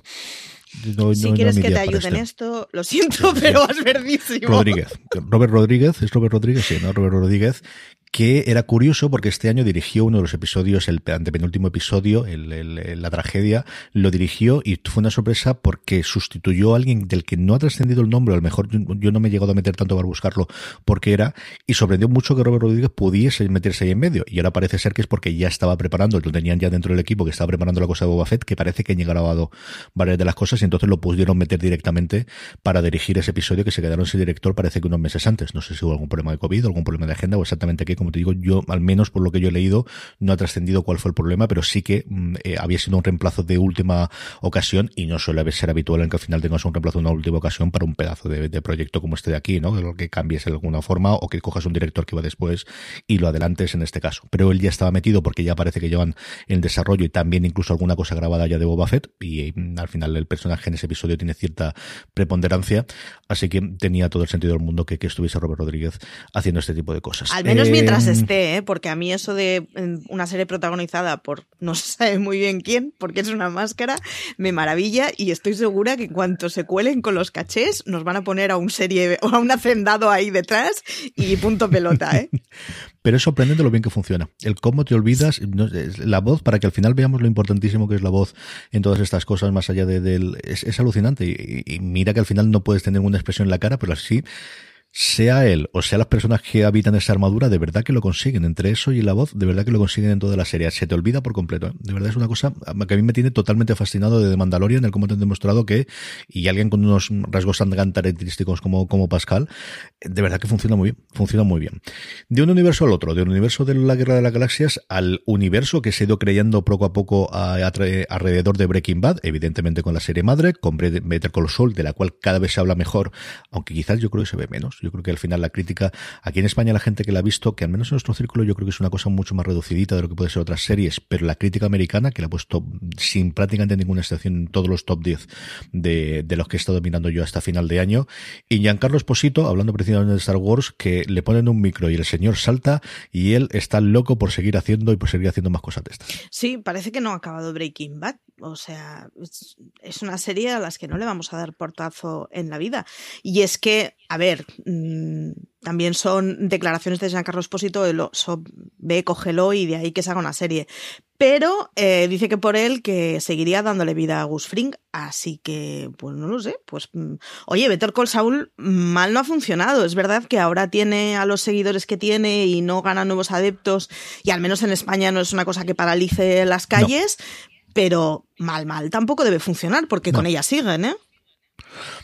No- si no- quieres que te ayude en esto, lo siento, pero vas verdísimo. Rodríguez. Robert Rodríguez, es Robert Rodríguez, sí, ¿no? Robert Rodríguez, que era curioso porque este año dirigió uno de los episodios, el antepenúltimo episodio, el, la tragedia, lo dirigió y fue una sorpresa porque sustituyó a alguien del que no ha trascendido el nombre, a lo mejor yo, yo no me he llegado a meter tanto para buscarlo porque era, y sorprendió mucho que Robert Rodríguez pudiese meterse ahí en medio. Y ahora parece ser que es porque ya estaba preparando, lo tenían ya dentro del equipo, que estaba preparando la cosa de Boba Fett, que parece que han grabado varias de las cosas y entonces lo pudieron meter directamente para dirigir ese episodio que se quedaron sin director parece que unos meses antes. No sé si hubo algún problema de COVID, algún problema de agenda o exactamente qué como te digo, yo, al menos por lo que yo he leído, no ha trascendido cuál fue el problema, pero sí que mm, eh, había sido un reemplazo de última ocasión y no suele ser habitual en que al final tengas un reemplazo de una última ocasión para un pedazo de, proyecto como este de aquí, ¿no? Que cambies de alguna forma o que cojas un director que va después y lo adelantes en este caso. Pero él ya estaba metido porque ya parece que llevan en desarrollo y también incluso alguna cosa grabada ya de Boba Fett y mm, al final el personaje en ese episodio tiene cierta preponderancia, así que tenía todo el sentido del mundo que, que estuviese Robert Rodríguez haciendo este tipo de cosas. Al menos mientras esté, ¿eh? porque a mí eso de una serie protagonizada por no se sabe muy bien quién, porque es una máscara, me maravilla y estoy segura que en cuanto se cuelen con los cachés nos van a poner a un serie o a un hacendado ahí detrás y punto pelota, ¿eh? Pero es sorprendente lo bien que funciona. El cómo te olvidas, la voz, para que al final veamos lo importantísimo que es la voz en todas estas cosas, más allá de, del... Es, alucinante. Y, y, mira que al final no puedes tener una expresión en la cara, pero así sea él o sea las personas que habitan esa armadura, de verdad que lo consiguen. Entre eso y la voz, de verdad que lo consiguen en toda la serie. Se te olvida por completo. ¿eh? De verdad es una cosa que a mí me tiene totalmente fascinado de The Mandalorian, el cómo te han demostrado que, y alguien con unos rasgos tan característicos como, como Pascal, de verdad que funciona muy bien. Funciona muy bien. De un universo al otro, de un universo de la Guerra de las Galaxias al universo que se ha ido creyendo poco a poco alrededor de Breaking Bad, evidentemente con la serie madre, con Better Call de la cual cada vez se habla mejor, aunque quizás yo creo que se ve menos. Yo creo que al final la crítica, aquí en España la gente que la ha visto, que al menos en nuestro círculo yo creo que es una cosa mucho más reducidita de lo que puede ser otras series, pero la crítica americana, que la ha puesto sin prácticamente ninguna excepción en todos los top 10 de, de los que he estado mirando yo hasta final de año, y Giancarlo Esposito, hablando precisamente de Star Wars, que le ponen un micro y el señor salta y él está loco por seguir haciendo y por seguir haciendo más cosas de estas. Sí, parece que no ha acabado Breaking Bad. O sea, es una serie a las que no le vamos a dar portazo en la vida. Y es que, a ver, mm, también son declaraciones de Giancarlo Esposito de lo, ve, cógelo y de ahí que se haga una serie. Pero eh, dice que por él que seguiría dándole vida a Gus Fring, así que, pues no lo sé. Pues, mm, oye, Better Call Saul mal no ha funcionado. Es verdad que ahora tiene a los seguidores que tiene y no gana nuevos adeptos, y al menos en España no es una cosa que paralice las calles, pero mal, mal tampoco debe funcionar porque con ella siguen, ¿eh?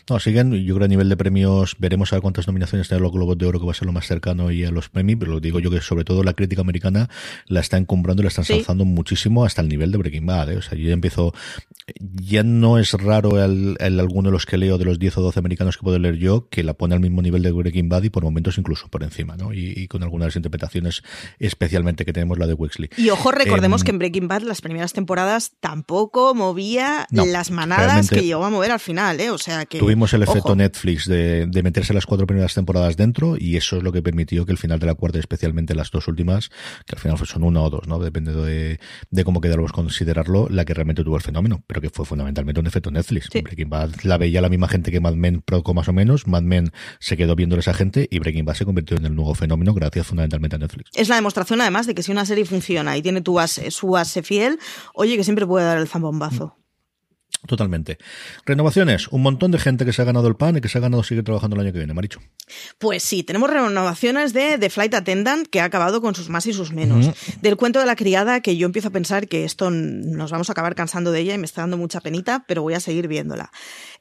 No, siguen, yo creo a nivel de premios veremos a ver cuántas nominaciones tienen los Globos de Oro, que va a ser lo más cercano y a los premios, pero lo digo yo que sobre todo la crítica americana la está encumbrando y la está ensalzando muchísimo hasta el nivel de Breaking Bad, ¿eh? o sea, yo ya empiezo, ya no es raro el, alguno de los que leo de los 10 o 12 americanos que puedo leer yo, que la pone al mismo nivel de Breaking Bad y por momentos incluso por encima, ¿no? Y, con algunas interpretaciones especialmente que tenemos la de Wexley. Y ojo, recordemos em, que en Breaking Bad las primeras temporadas tampoco movía las manadas que llegó a mover al final, ¿eh? O sea que Tuvimos el efecto Netflix de, de, meterse las cuatro primeras temporadas dentro y eso es lo que permitió que el final de la cuarta, especialmente las dos últimas, que al final son una o dos, ¿no? Depende de, de cómo quedáramos considerarlo, la que realmente tuvo el fenómeno, pero que fue fundamentalmente un efecto Netflix. Breaking Bad la veía la misma gente que Mad Men Proco más o menos, Mad Men se quedó viendo esa gente y Breaking Bad se convirtió en el nuevo fenómeno gracias fundamentalmente a Netflix. Es la demostración además de que si una serie funciona y tiene tu base, su base fiel, oye que siempre puede dar el zambombazo. Totalmente. Renovaciones, un montón de gente que se ha ganado el pan y que se ha ganado seguir trabajando el año que viene, Maricho. Pues sí, tenemos renovaciones de The Flight Attendant que ha acabado con sus más y sus menos. Del cuento de la criada que yo empiezo a pensar que esto nos vamos a acabar cansando de ella y me está dando mucha penita, pero voy a seguir viéndola.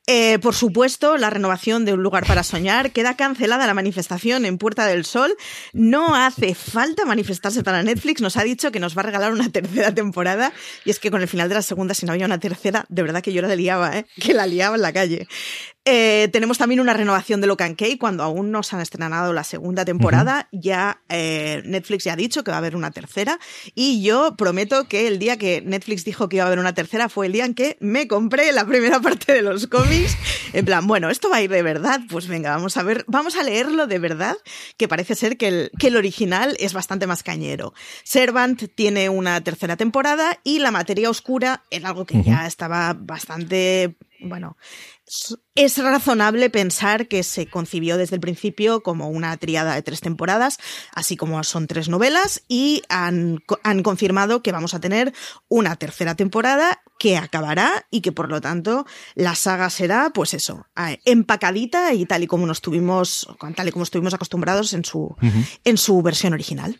Eh, por supuesto, la renovación de Un lugar para soñar. Queda cancelada la manifestación en Puerta del Sol. No hace falta manifestarse para Netflix. Nos ha dicho que nos va a regalar una tercera temporada. Y es que con el final de la segunda, si no había una tercera, de verdad que yo la liaba, ¿eh? que la liaba en la calle. Eh, tenemos también una renovación de Locan Key cuando aún no se han estrenado la segunda temporada. Ya eh, Netflix ya ha dicho que va a haber una tercera. Y yo prometo que el día que Netflix dijo que iba a haber una tercera fue el día en que me compré la primera parte de los cómics. En plan, bueno, esto va a ir de verdad. Pues venga, vamos a ver, vamos a leerlo de verdad, que parece ser que el, que el original es bastante más cañero. Servant tiene una tercera temporada y La Materia Oscura es algo que ya estaba bastante bueno, es razonable pensar que se concibió desde el principio como una triada de tres temporadas, así como son tres novelas, y han, confirmado que vamos a tener una tercera temporada que acabará y que por lo tanto la saga será, pues eso, empacadita y tal y como nos tuvimos, tal y como estuvimos acostumbrados en su, en su versión original.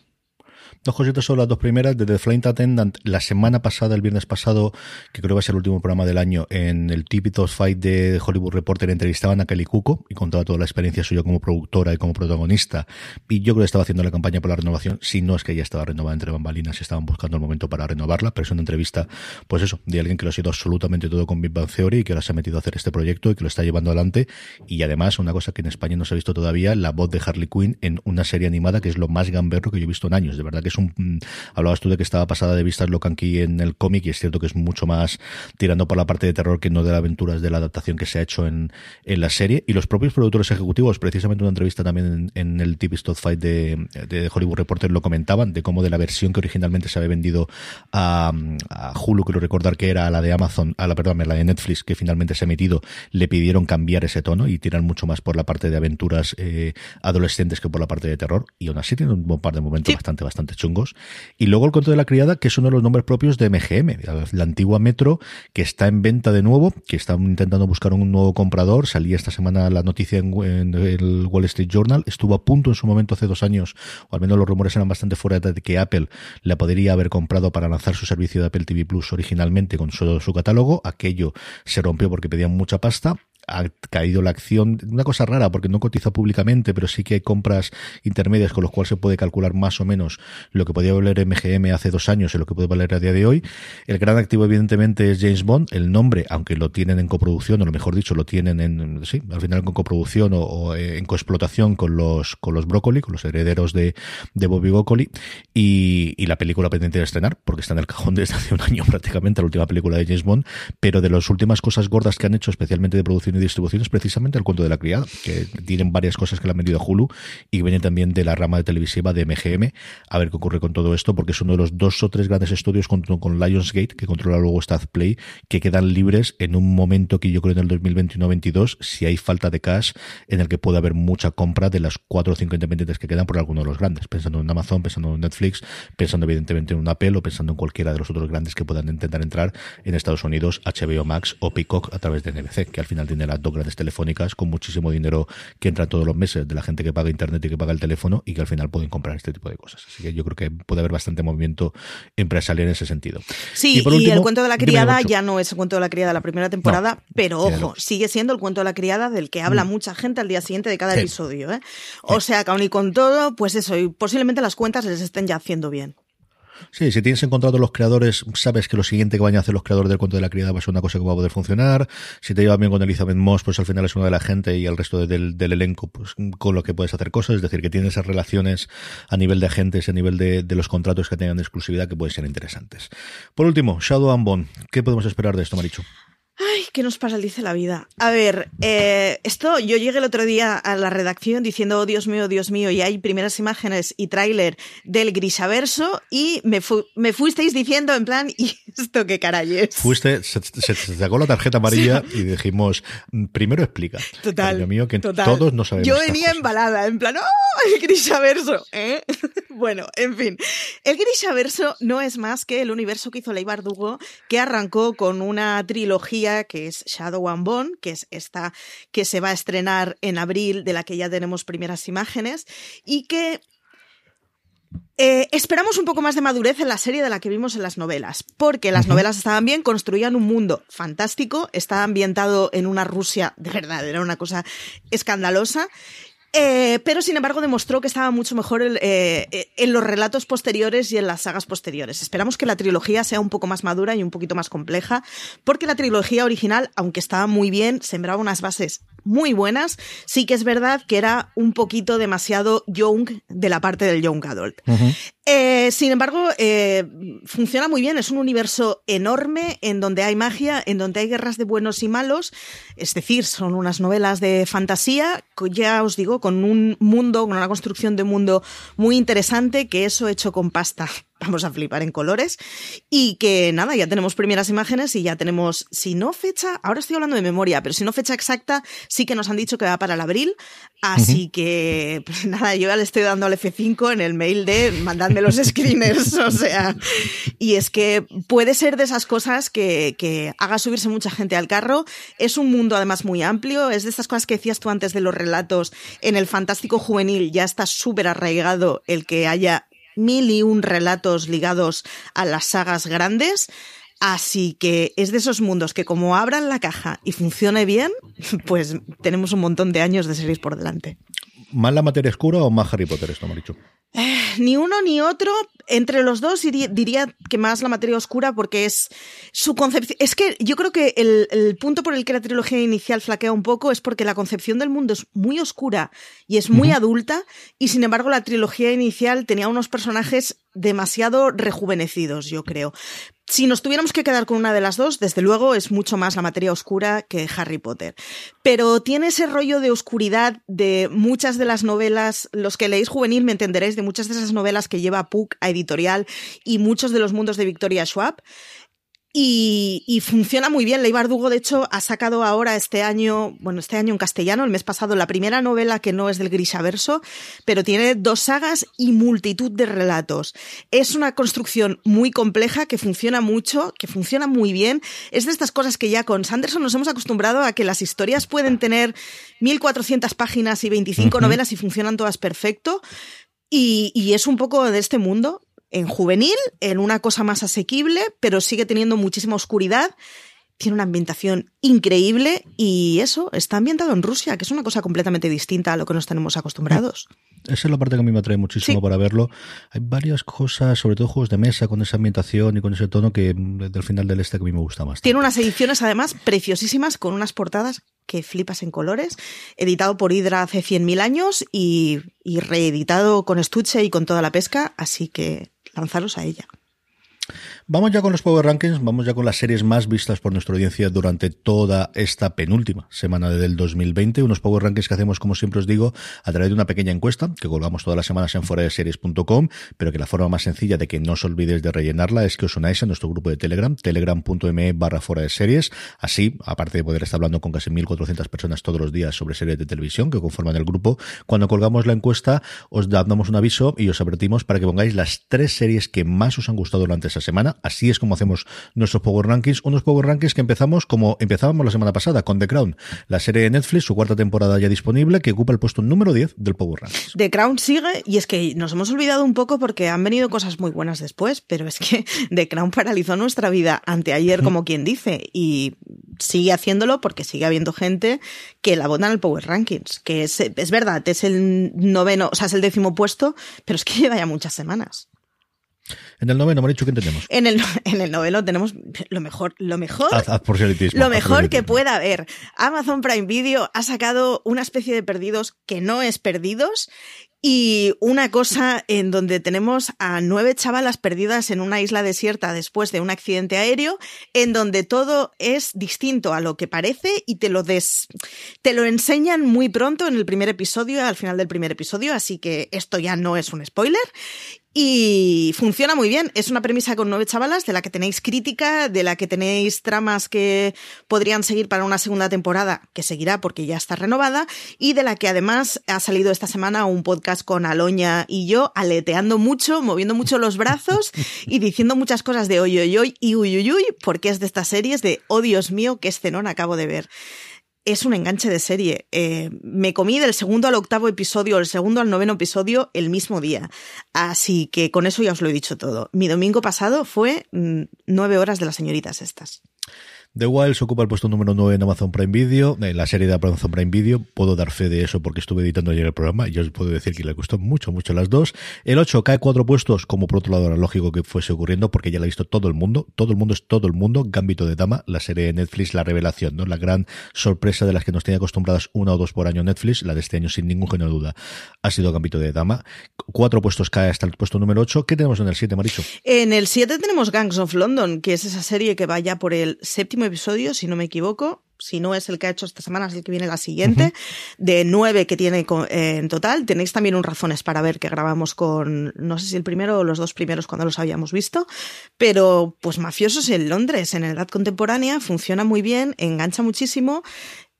Dos cositas son las dos primeras. De The Flight Attendant, la semana pasada, el viernes pasado, que creo que va a ser el último programa del año, en el Típico Fight de Hollywood Reporter entrevistaban a Kelly Cuco y contaba toda la experiencia suya como productora y como protagonista. Y yo creo que estaba haciendo la campaña por la renovación, si no es que ya estaba renovada entre bambalinas y estaban buscando el momento para renovarla, pero es una entrevista, pues eso, de alguien que lo ha sido absolutamente todo con Big Bang Theory y que ahora se ha metido a hacer este proyecto y que lo está llevando adelante. Y además, una cosa que en España no se ha visto todavía, la voz de Harley Quinn en una serie animada que es lo más gamberro que yo he visto en años. De verdad que es un... Mm, hablabas tú de que estaba pasada de vista lo que aquí en el cómic y es cierto que es mucho más tirando por la parte de terror que no de las aventuras de la adaptación que se ha hecho en, en la serie. Y los propios productores ejecutivos, precisamente una entrevista también en, el TV Stop Fight de, de, Hollywood Reporter lo comentaban, de cómo de la versión que originalmente se había vendido a, a Hulu, quiero recordar que era la de Amazon, a la, perdón, la de Netflix, que finalmente se ha emitido, le pidieron cambiar ese tono y tirar mucho más por la parte de aventuras eh, adolescentes que por la parte de terror. Y aún así tiene un buen par de momentos bastante, bastante chungos. Y luego el cuento de la criada, que es uno de los nombres propios de MGM, la antigua Metro, que está en venta de nuevo, que están intentando buscar un nuevo comprador. Salía esta semana la noticia en, el Wall Street Journal. Estuvo a punto en su momento hace dos años, o al menos los rumores eran bastante fuera de que Apple la podría haber comprado para lanzar su servicio de Apple TV Plus originalmente con solo su catálogo. Aquello se rompió porque pedían mucha pasta ha caído la acción, una cosa rara porque no cotiza públicamente, pero sí que hay compras intermedias con los cuales se puede calcular más o menos lo que podía valer MGM hace dos años y lo que puede valer a día de hoy. El gran activo evidentemente es James Bond, el nombre, aunque lo tienen en coproducción, o lo mejor dicho, lo tienen en, sí, al final con coproducción o, en coexplotación con los, con los Broccoli, con los herederos de, de Bobby Broccoli, y, y la película pendiente de estrenar, porque está en el cajón desde hace un año prácticamente, la última película de James Bond, pero de las últimas cosas gordas que han hecho, especialmente de producción y distribución es precisamente el cuento de la criada, que tienen varias cosas que le han vendido a Hulu y que vienen también de la rama de televisiva de MGM. A ver qué ocurre con todo esto, porque es uno de los dos o tres grandes estudios con, con Lionsgate, que controla luego Play, que quedan libres en un momento que yo creo en el 2021-22, si hay falta de cash, en el que puede haber mucha compra de las cuatro o cinco independientes que quedan por alguno de los grandes, pensando en Amazon, pensando en Netflix, pensando evidentemente en un Apple o pensando en cualquiera de los otros grandes que puedan intentar entrar en Estados Unidos, HBO Max o Peacock a través de NBC, que al final tiene las dos grandes telefónicas con muchísimo dinero que entra todos los meses de la gente que paga internet y que paga el teléfono y que al final pueden comprar este tipo de cosas. Así que yo creo que puede haber bastante movimiento empresarial en ese sentido. Sí, y, el cuento de la criada ya no es el cuento de la criada de la primera temporada, pero ojo, sigue siendo el cuento de la criada del que habla mm. mucha gente al día siguiente de cada episodio. ¿eh? O sea, que aún y con todo, pues eso, y posiblemente las cuentas les estén ya haciendo bien. Sí, si tienes encontrado los creadores, sabes que lo siguiente que vayan a hacer los creadores del cuento de la criada va a ser una cosa que va a poder funcionar. Si te llevas bien con Elizabeth Moss, pues al final es una de la gente y el resto del, elenco, pues con lo que puedes hacer cosas. Es decir, que tienes esas relaciones a nivel de agentes, a nivel de, los contratos que tengan de exclusividad que pueden ser interesantes. Por último, Shadow and Bone. ¿Qué podemos esperar de esto, Marichu? Ay, ¿qué nos pasa? Dice la vida. A ver, eh, esto yo llegué el otro día a la redacción diciendo, oh, Dios mío, Dios mío, y hay primeras imágenes y tráiler del Grisaverso y me, me fuisteis diciendo en plan, ¿y esto qué caray es? Fuiste, se, sacó la tarjeta amarilla y dijimos, mm, primero explica. Total. mío, que todos no sabemos. Yo venía embalada, en plan, ¡oh, el Grisaverso! ¿eh? bueno, en fin. El Grisaverso no es más que el universo que hizo Ley Bardugo, que arrancó con una trilogía que es Shadow and Bone, que es esta que se va a estrenar en abril, de la que ya tenemos primeras imágenes, y que eh, esperamos un poco más de madurez en la serie de la que vimos en las novelas, porque las novelas estaban bien, construían un mundo fantástico, estaba ambientado en una Rusia de verdad, era una cosa escandalosa, eh, pero sin embargo demostró que estaba mucho mejor eh, eh, en los relatos posteriores y en las sagas posteriores. Esperamos que la trilogía sea un poco más madura y un poquito más compleja, porque la trilogía original, aunque estaba muy bien, sembraba unas bases muy buenas, sí que es verdad que era un poquito demasiado young de la parte del young adult. Eh, sin embargo, eh, funciona muy bien, es un universo enorme en donde hay magia, en donde hay guerras de buenos y malos, es decir, son unas novelas de fantasía, ya os digo, con un mundo, con una construcción de mundo muy interesante, que eso hecho con pasta vamos a flipar en colores. Y que nada, ya tenemos primeras imágenes y ya tenemos, si no fecha, ahora estoy hablando de memoria, pero si no fecha exacta, sí que nos han dicho que va para el abril. Así que, pues nada, yo ya le estoy dando al F5 en el mail de mandadme los screeners, o sea, y es que puede ser de esas cosas que, que haga subirse mucha gente al carro. Es un mundo además muy amplio, es de estas cosas que decías tú antes de los relatos. En el fantástico juvenil ya está súper arraigado el que haya mil y un relatos ligados a las sagas grandes. Así que es de esos mundos que como abran la caja y funcione bien, pues tenemos un montón de años de series por delante. ¿Más la materia oscura o más Harry Potter esto, dicho? Eh, ni uno ni otro. Entre los dos diría que más la materia oscura porque es su concepción. Es que yo creo que el, el, punto por el que la trilogía inicial flaquea un poco es porque la concepción del mundo es muy oscura y es muy adulta y sin embargo la trilogía inicial tenía unos personajes demasiado rejuvenecidos, yo creo. Si nos tuviéramos que quedar con una de las dos, desde luego es mucho más la materia oscura que Harry Potter. Pero tiene ese rollo de oscuridad de muchas de las novelas, los que leéis juvenil me entenderéis, de muchas de esas novelas que lleva Puck a editorial y muchos de los mundos de Victoria Schwab. Y, funciona muy bien. Ley Bardugo, de hecho, ha sacado ahora este año, bueno, este año en castellano, el mes pasado, la primera novela que no es del Grishaverso, pero tiene dos sagas y multitud de relatos. Es una construcción muy compleja que funciona mucho, que funciona muy bien. Es de estas cosas que ya con Sanderson nos hemos acostumbrado a que las historias pueden tener 1400 páginas y 25 novelas y funcionan todas perfecto. Y, y es un poco de este mundo en juvenil, en una cosa más asequible, pero sigue teniendo muchísima oscuridad. Tiene una ambientación increíble y eso está ambientado en Rusia, que es una cosa completamente distinta a lo que nos tenemos acostumbrados. Esa es la parte que a mí me atrae muchísimo para verlo. Hay varias cosas, sobre todo juegos de mesa, con esa ambientación y con ese tono que del final del este que a mí me gusta más. Tiene unas ediciones además preciosísimas con unas portadas que flipas en colores, editado por Hydra hace 100.000 años y, y reeditado con estuche y con toda la pesca, así que lanzaros a ella. Vamos ya con los Power Rankings, vamos ya con las series más vistas por nuestra audiencia durante toda esta penúltima semana del 2020. Unos Power Rankings que hacemos, como siempre os digo, a través de una pequeña encuesta que colgamos todas las semanas en foradeseries.com, pero que la forma más sencilla de que no os olvidéis de rellenarla es que os unáis a nuestro grupo de Telegram, telegram.me barra fuera de series. Así, aparte de poder estar hablando con casi 1.400 personas todos los días sobre series de televisión que conforman el grupo, cuando colgamos la encuesta os damos un aviso y os advertimos para que pongáis las tres series que más os han gustado durante esa semana Así es como hacemos nuestros Power Rankings. Unos Power Rankings que empezamos como empezábamos la semana pasada con The Crown, la serie de Netflix, su cuarta temporada ya disponible, que ocupa el puesto número 10 del Power Rankings. The Crown sigue y es que nos hemos olvidado un poco porque han venido cosas muy buenas después, pero es que The Crown paralizó nuestra vida anteayer, como quien dice, y sigue haciéndolo porque sigue habiendo gente que la vota en el Power Rankings, que es, es verdad, es el noveno, o sea, es el décimo puesto, pero es que lleva ya muchas semanas. En el noveno, dicho ¿quién tenemos? En el, en el noveno tenemos lo mejor, lo mejor, por lo mejor que pueda haber. Amazon Prime Video ha sacado una especie de perdidos que no es perdidos y una cosa en donde tenemos a nueve chavalas perdidas en una isla desierta después de un accidente aéreo, en donde todo es distinto a lo que parece y te lo des, te lo enseñan muy pronto en el primer episodio, al final del primer episodio, así que esto ya no es un spoiler. Y funciona muy bien. Es una premisa con nueve chavalas, de la que tenéis crítica, de la que tenéis tramas que podrían seguir para una segunda temporada, que seguirá porque ya está renovada, y de la que además ha salido esta semana un podcast con Aloña y yo, aleteando mucho, moviendo mucho los brazos y diciendo muchas cosas de hoy, hoy, hoy y uy, uy, uy, porque es de estas series de, oh Dios mío, qué escenón acabo de ver es un enganche de serie. Eh, me comí del segundo al octavo episodio, el segundo al noveno episodio el mismo día. Así que con eso ya os lo he dicho todo. Mi domingo pasado fue mm, nueve horas de las señoritas estas. The Wilds ocupa el puesto número 9 en Amazon Prime Video, la serie de Amazon Prime Video. Puedo dar fe de eso porque estuve editando ayer el programa y os puedo decir que le gustó mucho, mucho las dos. El 8 cae cuatro puestos, como por otro lado era lógico que fuese ocurriendo porque ya la ha visto todo el mundo. Todo el mundo es todo el mundo. Gambito de Dama, la serie de Netflix, la revelación, ¿no? La gran sorpresa de las que nos tiene acostumbradas una o dos por año Netflix, la de este año sin ningún género de duda, ha sido Gambito de Dama. Cuatro puestos cae hasta el puesto número 8. ¿Qué tenemos en el 7, Maricho? En el 7 tenemos Gangs of London, que es esa serie que va ya por el séptimo episodio, si no me equivoco, si no es el que ha hecho esta semana, es el que viene la siguiente, de nueve que tiene eh, en total. Tenéis también un razones para ver que grabamos con, no sé si el primero o los dos primeros cuando los habíamos visto, pero pues mafiosos en Londres, en edad contemporánea, funciona muy bien, engancha muchísimo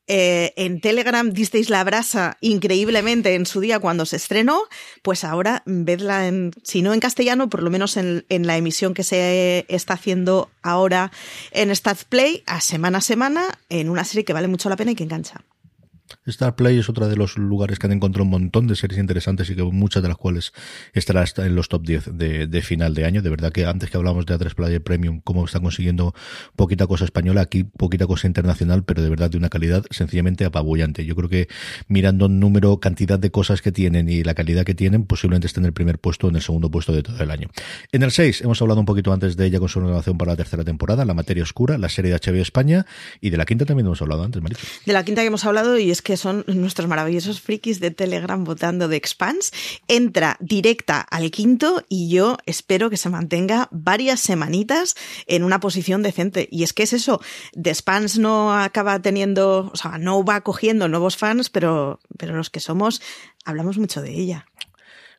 eh, en Telegram disteis la brasa increíblemente en su día cuando se estrenó, pues ahora vedla en, si no en castellano, por lo menos en, en la emisión que se está haciendo ahora en Play a semana a semana en una serie que vale mucho la pena y que engancha. Star Play es otra de los lugares que han encontrado un montón de series interesantes y que muchas de las cuales estará en los top 10 de, final de año. De verdad que antes que hablamos de A3 Player Premium, cómo están consiguiendo poquita cosa española, aquí poquita cosa internacional, pero de verdad de una calidad sencillamente apabullante. Yo creo que mirando número, cantidad de cosas que tienen y la calidad que tienen, posiblemente estén en el primer puesto o en el segundo puesto de todo el año. En el 6 hemos hablado un poquito antes de ella con su renovación para la tercera temporada, La Materia Oscura, la serie de HBO España, y de la quinta también hemos hablado antes, Marito. De la quinta que hemos hablado y es que son nuestros maravillosos frikis de Telegram votando de Expans. Entra directa al quinto y yo espero que se mantenga varias semanitas en una posición decente. Y es que es eso, The Spans no acaba teniendo, o sea, no va cogiendo nuevos fans, pero, pero los que somos hablamos mucho de ella.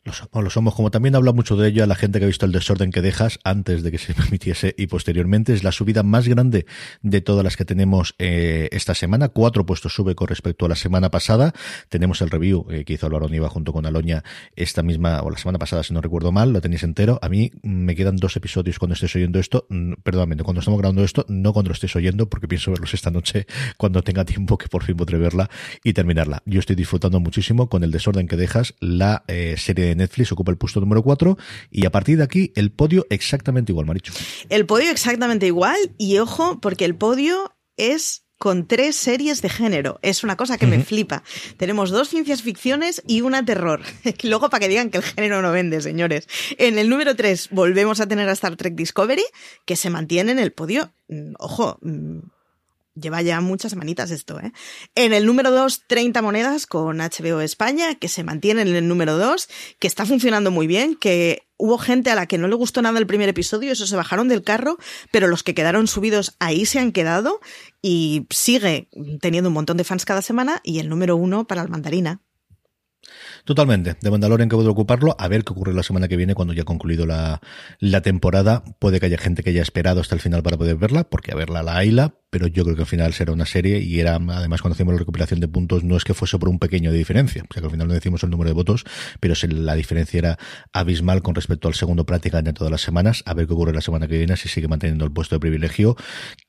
Lo somos. Como también habla mucho de ello a la gente que ha visto el desorden que dejas antes de que se permitiese y posteriormente. Es la subida más grande de todas las que tenemos eh, esta semana. Cuatro puestos sube con respecto a la semana pasada. Tenemos el review eh, que hizo Álvaro Niva junto con Aloña esta misma, o la semana pasada, si no recuerdo mal. Lo tenéis entero. A mí me quedan dos episodios cuando estés oyendo esto. Mm, perdóname, cuando estamos grabando esto, no cuando lo estés oyendo, porque pienso verlos esta noche cuando tenga tiempo que por fin podré verla y terminarla. Yo estoy disfrutando muchísimo con el desorden que dejas la eh, serie de Netflix ocupa el puesto número 4 y a partir de aquí el podio exactamente igual, Maricho. El podio exactamente igual y ojo porque el podio es con tres series de género. Es una cosa que me flipa. Tenemos dos ciencias ficciones y una terror. Luego para que digan que el género no vende, señores. En el número 3 volvemos a tener a Star Trek Discovery, que se mantiene en el podio. Mm, ojo, mm, Lleva ya muchas semanitas esto, ¿eh? En el número 2, 30 monedas con HBO España, que se mantiene en el número 2, que está funcionando muy bien, que hubo gente a la que no le gustó nada el primer episodio, eso se bajaron del carro, pero los que quedaron subidos ahí se han quedado y sigue teniendo un montón de fans cada semana y el número 1 para el mandarina. Totalmente. De Mandalorian que puedo ocuparlo. A ver qué ocurre la semana que viene cuando ya ha concluido la, temporada. Puede que haya gente que haya esperado hasta el final para poder verla, porque a verla la Aila, pero yo creo que al final será una serie y era, además cuando hacemos la recopilación de puntos, no es que fuese por un pequeño de diferencia. O sea que al final no decimos el número de votos, pero la diferencia era abismal con respecto al segundo prácticamente todas las semanas. A ver qué ocurre la semana que viene, si sigue manteniendo el puesto de privilegio,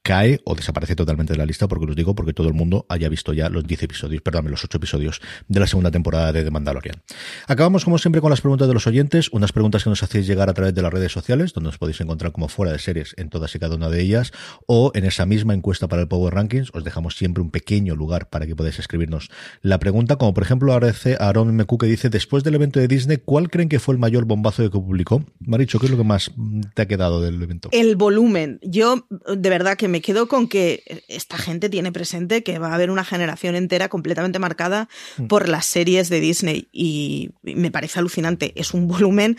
cae o desaparece totalmente de la lista, porque os digo, porque todo el mundo haya visto ya los 10 episodios, perdón, los 8 episodios de la segunda temporada de The Mandalorian. Acabamos como siempre con las preguntas de los oyentes, unas preguntas que nos hacéis llegar a través de las redes sociales, donde os podéis encontrar como fuera de series en todas y cada una de ellas, o en esa misma encuesta para el Power Rankings, os dejamos siempre un pequeño lugar para que podáis escribirnos la pregunta, como por ejemplo agradece a Aaron MQ que dice, después del evento de Disney, ¿cuál creen que fue el mayor bombazo que publicó? Maricho, ¿qué es lo que más te ha quedado del evento? El volumen. Yo de verdad que me quedo con que esta gente tiene presente que va a haber una generación entera completamente marcada mm. por las series de Disney y me parece alucinante. Es un volumen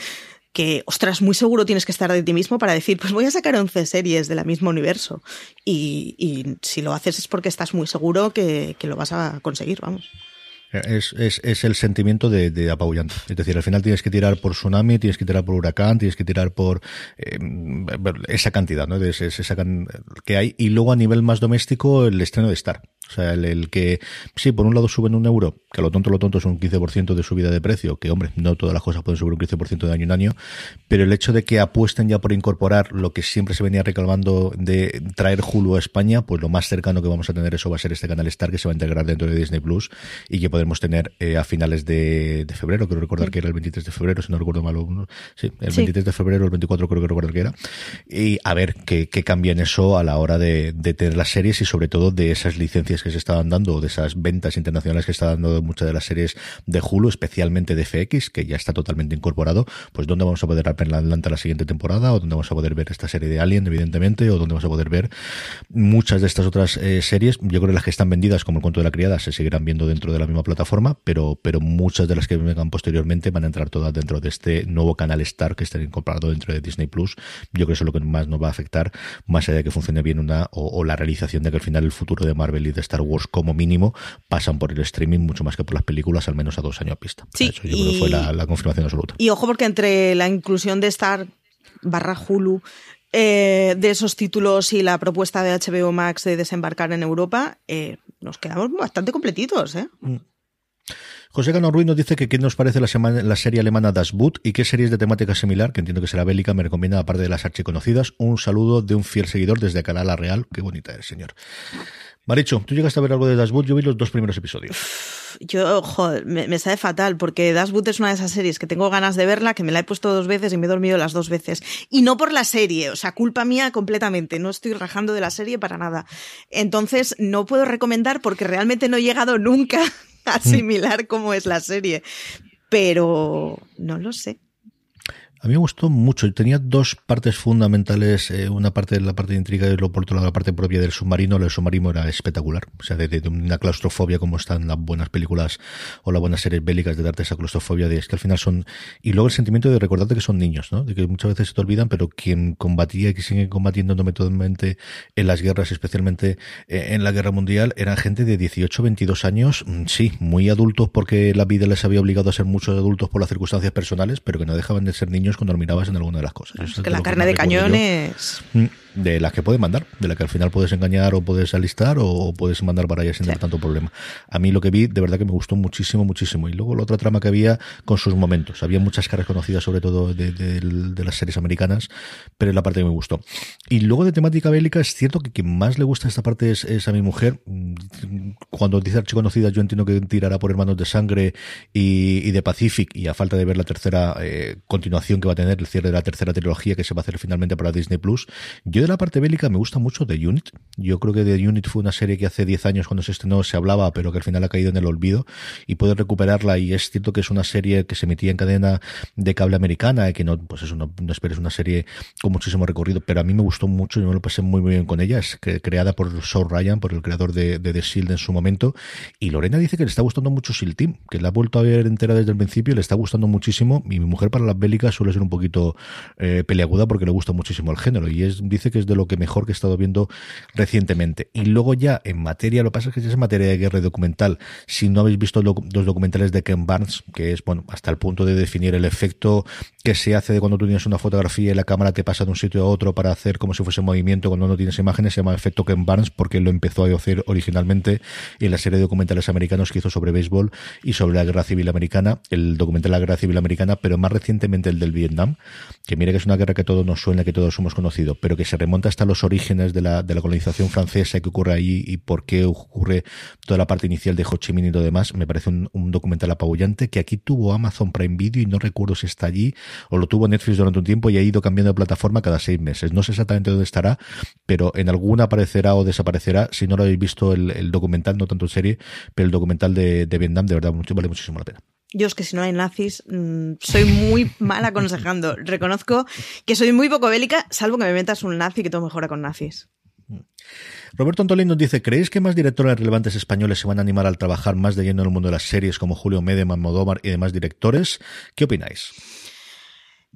que, ostras, muy seguro tienes que estar de ti mismo para decir, pues voy a sacar 11 series del mismo universo. Y, si lo haces es porque estás muy seguro que, lo vas a conseguir, vamos. Es, es, el sentimiento de, de, apabullante. Es decir, al final tienes que tirar por tsunami, tienes que tirar por huracán, tienes que tirar por eh, esa cantidad, ¿no? Esa, que hay. Y luego a nivel más doméstico, el estreno de Star. O sea, el, que, sí, por un lado suben un euro, que lo tonto, lo tonto es un 15% de subida de precio, que hombre, no todas las cosas pueden subir un 15% de año en año, pero el hecho de que apuesten ya por incorporar lo que siempre se venía reclamando de traer Hulu a España, pues lo más cercano que vamos a tener eso va a ser este canal Star que se va a integrar dentro de Disney Plus y que podemos tener eh, a finales de, febrero, creo recordar que era el 23 de febrero, si no recuerdo mal, sí, el 23 de febrero, el 24 creo que recuerdo que era, y a ver qué, qué cambia en eso a la hora de, de tener las series y sobre todo de esas licencias que se estaban dando, de esas ventas internacionales que está dando muchas de las series de Hulu, especialmente de FX, que ya está totalmente incorporado, pues dónde vamos a poder ver adelante la siguiente temporada, o dónde vamos a poder ver esta serie de Alien, evidentemente, o dónde vamos a poder ver muchas de estas otras eh, series. Yo creo que las que están vendidas, como el cuento de la criada, se seguirán viendo dentro de la misma plataforma, pero, pero muchas de las que vengan posteriormente van a entrar todas dentro de este nuevo canal Star que está incorporado dentro de Disney Plus. Yo creo que eso es lo que más nos va a afectar, más allá de que funcione bien una, o, la realización de que al final el futuro de Marvel y de Star Wars como mínimo pasan por el streaming mucho más que por las películas, al menos a dos años a pista. Sí, Eso yo creo que fue la, confirmación absoluta. Y ojo porque entre la inclusión de Star barra Hulu eh, de esos títulos y la propuesta de HBO Max de desembarcar en Europa, eh, nos quedamos bastante completitos. ¿eh? Mm. José Cano Ruiz nos dice que qué nos parece la, serie alemana Das Boot y qué series de temática similar, que entiendo que será bélica, me recomienda aparte de las archiconocidas. Un saludo de un fiel seguidor desde Canal La Real. Qué bonita eres, señor. Maricho, ¿tú llegaste a ver algo de Dashwood? Yo vi los dos primeros episodios. Yo, joder, me, me sabe fatal porque Dashwood es una de esas series que tengo ganas de verla, que me la he puesto dos veces y me he dormido las dos veces. Y no por la serie, o sea, culpa mía completamente. No estoy rajando de la serie para nada. Entonces, no puedo recomendar porque realmente no he llegado nunca asimilar cómo es la serie. Pero no lo sé. A mí me gustó mucho. Tenía dos partes fundamentales. Eh, una parte de la parte de intriga y luego por otro lado la parte propia del submarino. El submarino era espectacular. O sea, de, una claustrofobia como están las buenas películas o las buenas series bélicas de darte esa claustrofobia de es que al final son... Y luego el sentimiento de recordarte que son niños, ¿no? De que muchas veces se te olvidan, pero quien combatía y que sigue combatiendo metodamente en las guerras, especialmente eh, en la guerra mundial, eran gente de 18, 22 años, mm, sí, muy adultos porque la vida les había obligado a ser muchos adultos por las circunstancias personales, pero que no dejaban de ser niños cuando mirabas en alguna de las cosas. Es que la carne de cañón es... Mm, de las que puedes mandar, de la que al final puedes engañar o puedes alistar o puedes mandar para allá sin tener tanto problema. A mí lo que vi, de verdad que me gustó muchísimo, muchísimo. Y luego la otra trama que había con sus momentos. Había muchas caras conocidas, sobre todo de, de- de las series americanas, pero es la parte que me gustó. Y luego de temática bélica, es cierto que quien más le gusta esta parte es, es a mi mujer. Mm, Cuando dice archiconocida, yo entiendo que tirará por Hermanos de Sangre y, y de Pacific, y a falta de ver la tercera eh, continuación va a tener, el cierre de la tercera trilogía que se va a hacer finalmente para Disney Plus. Yo de la parte bélica me gusta mucho The Unit. Yo creo que The Unit fue una serie que hace 10 años cuando se estestrenó se hablaba, pero que al final ha caído en el olvido y puedes recuperarla. Y es cierto que es una serie que se emitía en cadena de cable americana y que no, pues eso, no, no esperes una serie con muchísimo recorrido, pero a mí me gustó mucho y me lo pasé muy, muy bien con ella. Es creada por Saul Ryan, por el creador de, The Shield en su momento. Y Lorena dice que le está gustando mucho Shield Team, que la ha vuelto a ver entera desde el principio le está gustando muchísimo. Y mi mujer para las bélicas suele ser un poquito eh, peleaguda porque le gusta muchísimo el género y es, dice que es de lo que mejor que he estado viendo recientemente. Y luego ya en materia, lo que pasa es que es en materia de guerra y documental. Si no habéis visto lo- los documentales de Ken Barnes, que es, bueno, hasta el punto de definir el efecto que se hace de cuando tú tienes una fotografía y la cámara te pasa de un sitio a otro para hacer como si fuese movimiento cuando no tienes imágenes, se llama efecto Ken Barnes porque lo empezó a hacer originalmente en la serie de documentales americanos que hizo sobre béisbol y sobre la guerra civil americana, el documental de la guerra civil americana, pero más recientemente el del Vietnam, que mira que es una guerra que a todos nos suena, que todos hemos conocido, pero que se remonta hasta los orígenes de la, de la colonización francesa que ocurre ahí y por qué ocurre toda la parte inicial de Ho Chi Minh y todo demás. Me parece un, documental apabullante que aquí tuvo Amazon Prime Video y no recuerdo si está allí o lo tuvo Netflix durante un tiempo y ha ido cambiando de plataforma cada seis meses. No sé exactamente dónde estará, pero en alguna aparecerá o desaparecerá. Si no lo habéis visto el, el documental, no tanto en serie, pero el documental de, de Vietnam, de verdad, mucho- vale muchísimo la pena. Yo es que si no hay nazis, mm, soy muy mal aconsejando. Reconozco que soy muy poco bélica, salvo que me metas un nazi que todo mejora con nazis. Roberto Antolín nos dice, ¿creéis que más directores relevantes españoles se van a animar al trabajar más de lleno en el mundo de las series como Julio Medeman, Modóvar y demás directores? ¿Qué opináis?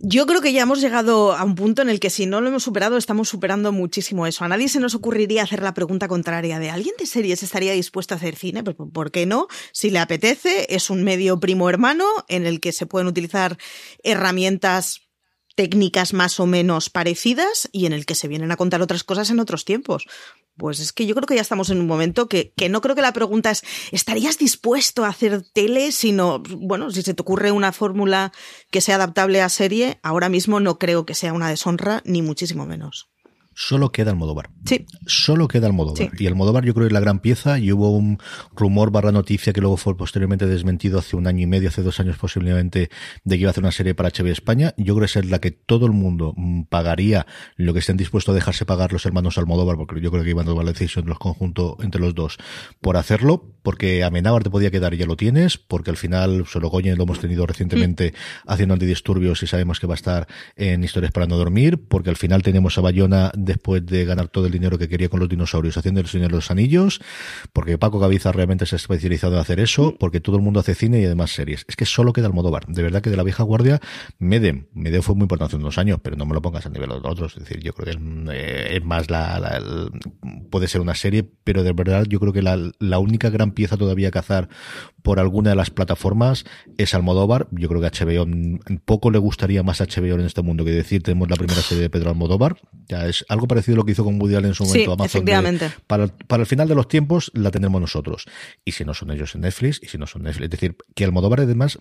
Yo creo que ya hemos llegado a un punto en el que si no lo hemos superado, estamos superando muchísimo eso. A nadie se nos ocurriría hacer la pregunta contraria de ¿alguien de series estaría dispuesto a hacer cine? Pues, ¿Por qué no? Si le apetece, es un medio primo hermano en el que se pueden utilizar herramientas técnicas más o menos parecidas y en el que se vienen a contar otras cosas en otros tiempos. Pues es que yo creo que ya estamos en un momento que, que no creo que la pregunta es ¿estarías dispuesto a hacer tele? Sino, bueno, si se te ocurre una fórmula que sea adaptable a serie, ahora mismo no creo que sea una deshonra, ni muchísimo menos. Solo queda Almodóvar. Sí. Solo queda Almodóvar. Sí. Y Almodóvar yo creo que es la gran pieza y hubo un rumor barra noticia que luego fue posteriormente desmentido hace un año y medio, hace dos años posiblemente, de que iba a hacer una serie para HBO España. Yo creo que es la que todo el mundo mm, pagaría lo que estén dispuestos a dejarse pagar los hermanos Almodóvar, porque yo creo que iban a tomar la decisión de los conjuntos entre los dos por hacerlo, porque Amenábar te podía quedar y ya lo tienes, porque al final Sorogoyen lo hemos tenido recientemente haciendo antidisturbios y sabemos que va a estar en Historias para no dormir, porque al final tenemos a Bayona después de ganar todo el dinero que quería con los dinosaurios haciendo el Señor de los Anillos, porque Paco Gaviza realmente se ha especializado en hacer eso, porque todo el mundo hace cine y además series. Es que solo queda Almodóvar. De verdad que de la vieja guardia, Medem, Medem fue muy importante hace unos años, pero no me lo pongas a nivel de otros. Es decir, yo creo que es, eh, más la, la- puede ser una serie, pero de verdad yo creo que la, la única gran pieza todavía a cazar por alguna de las plataformas es Almodóvar. Yo creo que HBO mm, poco le gustaría más a HBO en este mundo que decir tenemos la primera serie de Pedro Almodóvar. Ya es algo parecido a lo que hizo con Woody Allen en su Sí, momento Amazon. de- efectivamente. para, para el final de los tiempos la tendremos nosotros. Y si no son ellos en Netflix, y si no son Netflix. Es decir, que Almodóvar además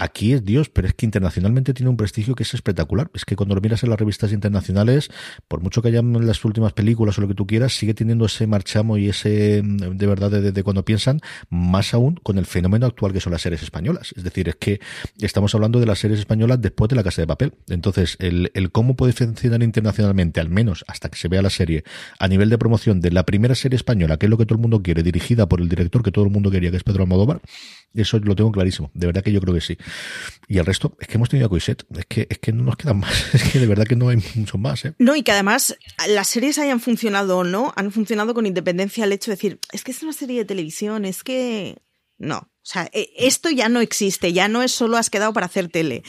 aquí es Dios, pero es que internacionalmente tiene un prestigio que es espectacular. Es que cuando lo miras en las revistas internacionales, por mucho que hayan las últimas películas o lo que tú quieras, sigue teniendo ese marchamo y ese, mm, de verdad, de, cuando piensan, más aún con el fenómeno actual que son las series españolas. Es decir, es que estamos hablando de las series españolas después de la Casa de Papel. Entonces, el, el cómo puede funcionar internacionalmente, al menos hasta que se vea la serie, a nivel de promoción de la primera serie española, que es lo que todo el mundo quiere, dirigida por el director que todo el mundo quería, que es Pedro Almodóvar, eso lo tengo clarísimo. De verdad que yo creo que sí. Y el resto, es que hemos tenido a Coiset. Es que, es que no nos quedan más. Es que de verdad que no hay mucho más. ¿eh? No, y que además las series hayan funcionado o no, han funcionado con independencia al hecho de decir, es que es una serie de televisión, es que. No. O sea, e, esto ya no existe, ya no es solo has quedado para hacer tele.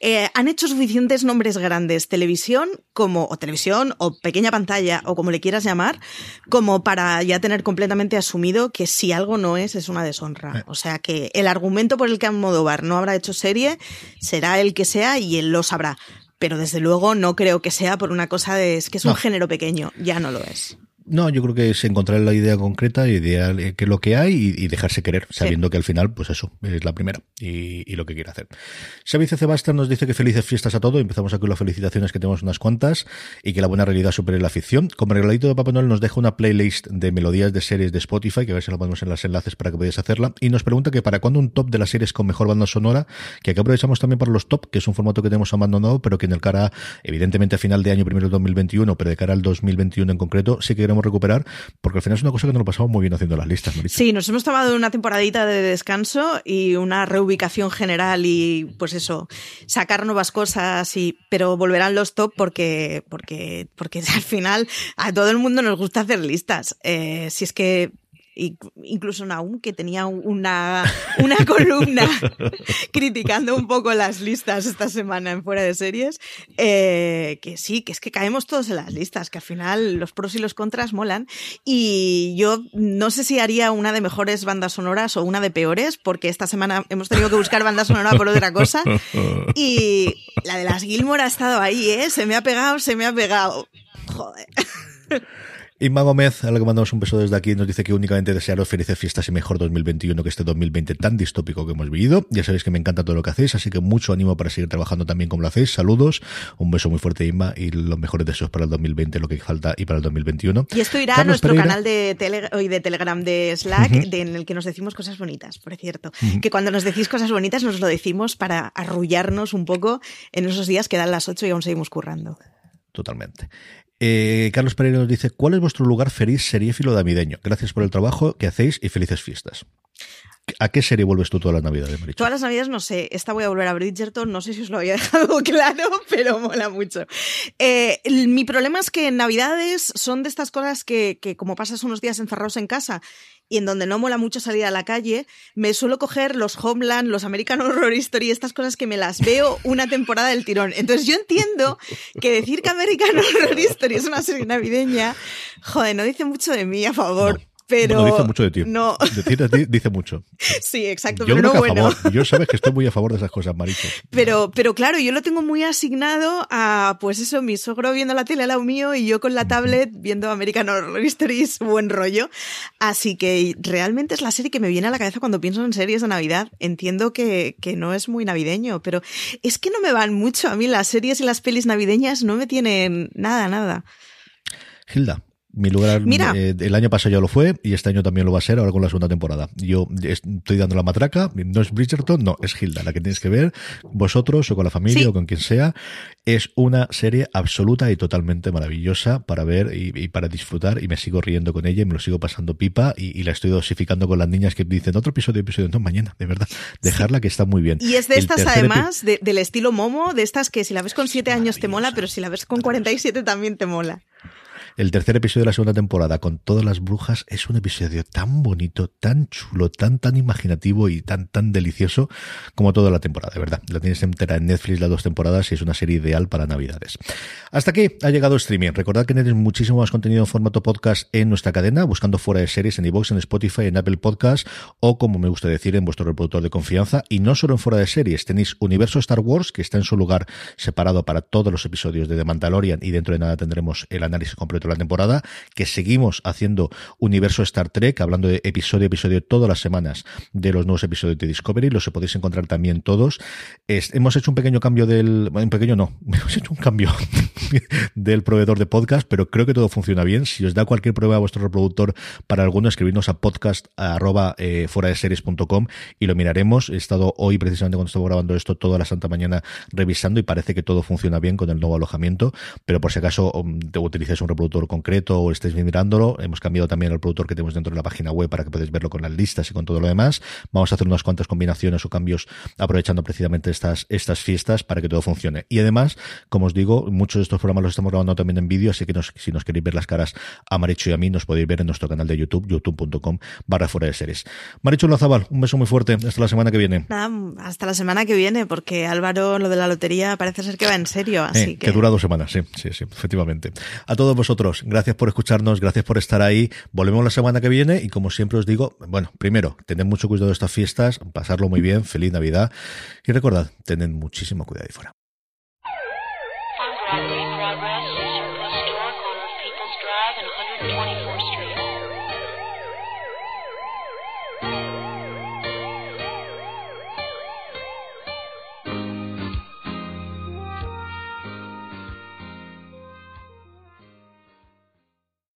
Eh, han hecho suficientes nombres grandes, televisión como, o televisión, o pequeña pantalla, o como le quieras llamar, como para ya tener completamente asumido que si algo no es, es una deshonra. Eh. O sea que el argumento por el que Almodóvar no habrá hecho serie será el que sea y él lo sabrá. Pero desde luego no creo que sea por una cosa de es que es un género pequeño, ya no lo es. No, yo creo que es encontrar la idea concreta, idea que lo que hay y, dejarse querer, sabiendo que al final, pues eso, es la primera y, lo que quiere hacer. Xavi Sebastián nos dice que felices fiestas a todos. Empezamos aquí con las felicitaciones que tenemos unas cuantas y que la buena realidad supere la ficción. Como regalito de Papá Noel nos deja una playlist de melodías de series de Spotify, que a ver si la ponemos en los enlaces para que podáis hacerla. Y nos pregunta que para cuándo un top de las series con mejor banda sonora, que aquí aprovechamos también para los top, que es un formato que tenemos abandonado, pero que en el cara, evidentemente a final de año, primero del 2021, pero de cara al 2021 en concreto, sí que queremos recuperar porque al final es una cosa que nos lo pasamos muy bien haciendo las listas. Sí, nos hemos tomado una temporadita de descanso y una reubicación general y pues eso, sacar nuevas cosas y pero volverán los top porque porque porque al final a todo el mundo nos gusta hacer listas. Eh, si es que incluso Naum, que tenía una, una columna criticando un poco las listas esta semana en Fuera de Series, eh, que sí, que es que caemos todos en las listas, que al final los pros y los contras molan. Y yo no sé si haría una de mejores bandas sonoras o una de peores, porque esta semana hemos tenido que buscar banda sonora por otra cosa. Y la de las Gilmore ha estado ahí, ¿eh? Se me ha pegado, se me ha pegado. Joder. Inma Gómez, a la que mandamos un beso desde aquí, nos dice que únicamente desearos felices fiestas y mejor 2021 que este 2020 tan distópico que hemos vivido. Ya sabéis que me encanta todo lo que hacéis, así que mucho ánimo para seguir trabajando también como lo hacéis. Saludos, un beso muy fuerte, Inma, y los mejores deseos para el 2020, lo que falta, y para el 2021. Y esto irá a nuestro canal de, de Telegram de Slack, en el que nos decimos cosas bonitas, por cierto. Que cuando nos decís cosas bonitas, nos lo decimos para arrullarnos un poco en esos días que dan las 8 y aún seguimos currando. Totalmente. Eh, Carlos Pereira nos dice, ¿cuál es vuestro lugar feliz seriéfilo navideño? Gracias por el trabajo que hacéis y felices fiestas. ¿A qué serie vuelves tú todas las navidades, Marichu? Todas las navidades no sé. Esta voy a volver a Bridgerton. No sé si os lo había dejado claro, pero mola mucho. Eh, mi problema es que en navidades son de estas cosas que, que como pasas unos días encerrados en casa y en donde no mola mucho salir a la calle, me suelo coger los Homeland, los American Horror Story, estas cosas que me las veo una temporada del tirón. Entonces yo entiendo que decir que American Horror Story es una serie navideña, joder, no dice mucho de mí a favor. Pero dice mucho de ti. No. De dice mucho. Sí, exacto. Yo pero no bueno. Yo sabes que estoy muy a favor de esas cosas, Maricho. Pero, pero claro, yo lo tengo muy asignado a, pues eso, mi sogro viendo la tele al lado mío y yo con la tablet viendo American Horror Stories, buen rollo. Así que realmente es la serie que me viene a la cabeza cuando pienso en series de Navidad. Entiendo que, que no es muy navideño, pero es que no me van mucho. A mí las series y las pelis navideñas no me tienen nada, nada. Hilda, mi lugar eh, el año pasado ya lo fue y este año también lo va a ser ahora con la segunda temporada. Yo estoy dando la matraca, no es Bridgerton, no, es Hilda, la que tienes que ver, vosotros o con la familia o con quien sea. Es una serie absoluta y totalmente maravillosa para ver y, para disfrutar y me sigo riendo con ella y me lo sigo pasando pipa y, la estoy dosificando con las niñas que dicen otro episodio, episodio, no, mañana, de verdad, dejarla que está muy bien. Y es de estas además, del estilo Momo, de estas que si la ves con siete años te mola, pero si la ves con 47 también te mola. El tercer episodio de la segunda temporada con todas las brujas es un episodio tan bonito, tan chulo, tan tan imaginativo y tan tan delicioso como toda la temporada, de verdad. La tienes entera en Netflix las dos temporadas y es una serie ideal para Navidades. Hasta aquí ha llegado streaming. Recordad que tenéis muchísimo más contenido en formato podcast en nuestra cadena, buscando fuera de series en iVoox, en Spotify, en Apple Podcast o como me gusta decir en vuestro reproductor de confianza. Y no solo en fuera de series, tenéis Universo Star Wars que está en su lugar separado para todos los episodios de The Mandalorian y dentro de nada tendremos el análisis completo la temporada, que seguimos haciendo universo Star Trek, hablando de episodio a episodio todas las semanas de los nuevos episodios de Discovery, los podéis encontrar también todos. hemos hecho un pequeño cambio del, un pequeño no, hemos hecho un cambio del proveedor de podcast, pero creo que todo funciona bien. Si os da cualquier prueba a vuestro reproductor para alguno, escribirnos a podcast arroba, eh, fuera de y lo miraremos. He estado hoy precisamente cuando estaba grabando esto toda la santa mañana revisando y parece que todo funciona bien con el nuevo alojamiento, pero por si acaso um, te utilices un reproductor concreto o estéis mirándolo, hemos cambiado también el reproductor que tenemos dentro de la página web para que podáis verlo con las listas y con todo lo demás. Vamos a hacer unas cuantas combinaciones o cambios aprovechando precisamente estas, estas fiestas para que todo funcione. Y además, como os digo, muchos de estos programas los estamos grabando también en vídeo, así que si nos queréis ver las caras a Maricho y a mí, nos podéis ver en nuestro canal de YouTube, youtube.com barra fuera de series. Maricho Lazabal, un beso muy fuerte. Hasta la semana que viene. Nada, hasta la semana que viene, porque Álvaro, lo de la lotería parece ser que va en serio. Así eh, que... dura dos semanas, sí, sí, sí, efectivamente. A todos vosotros, gracias por escucharnos, gracias por estar ahí. Volvemos la semana que viene y como siempre os digo, bueno, primero, tened mucho cuidado de estas fiestas, pasarlo muy bien, feliz Navidad y recordad, tened muchísimo cuidado ahí fuera.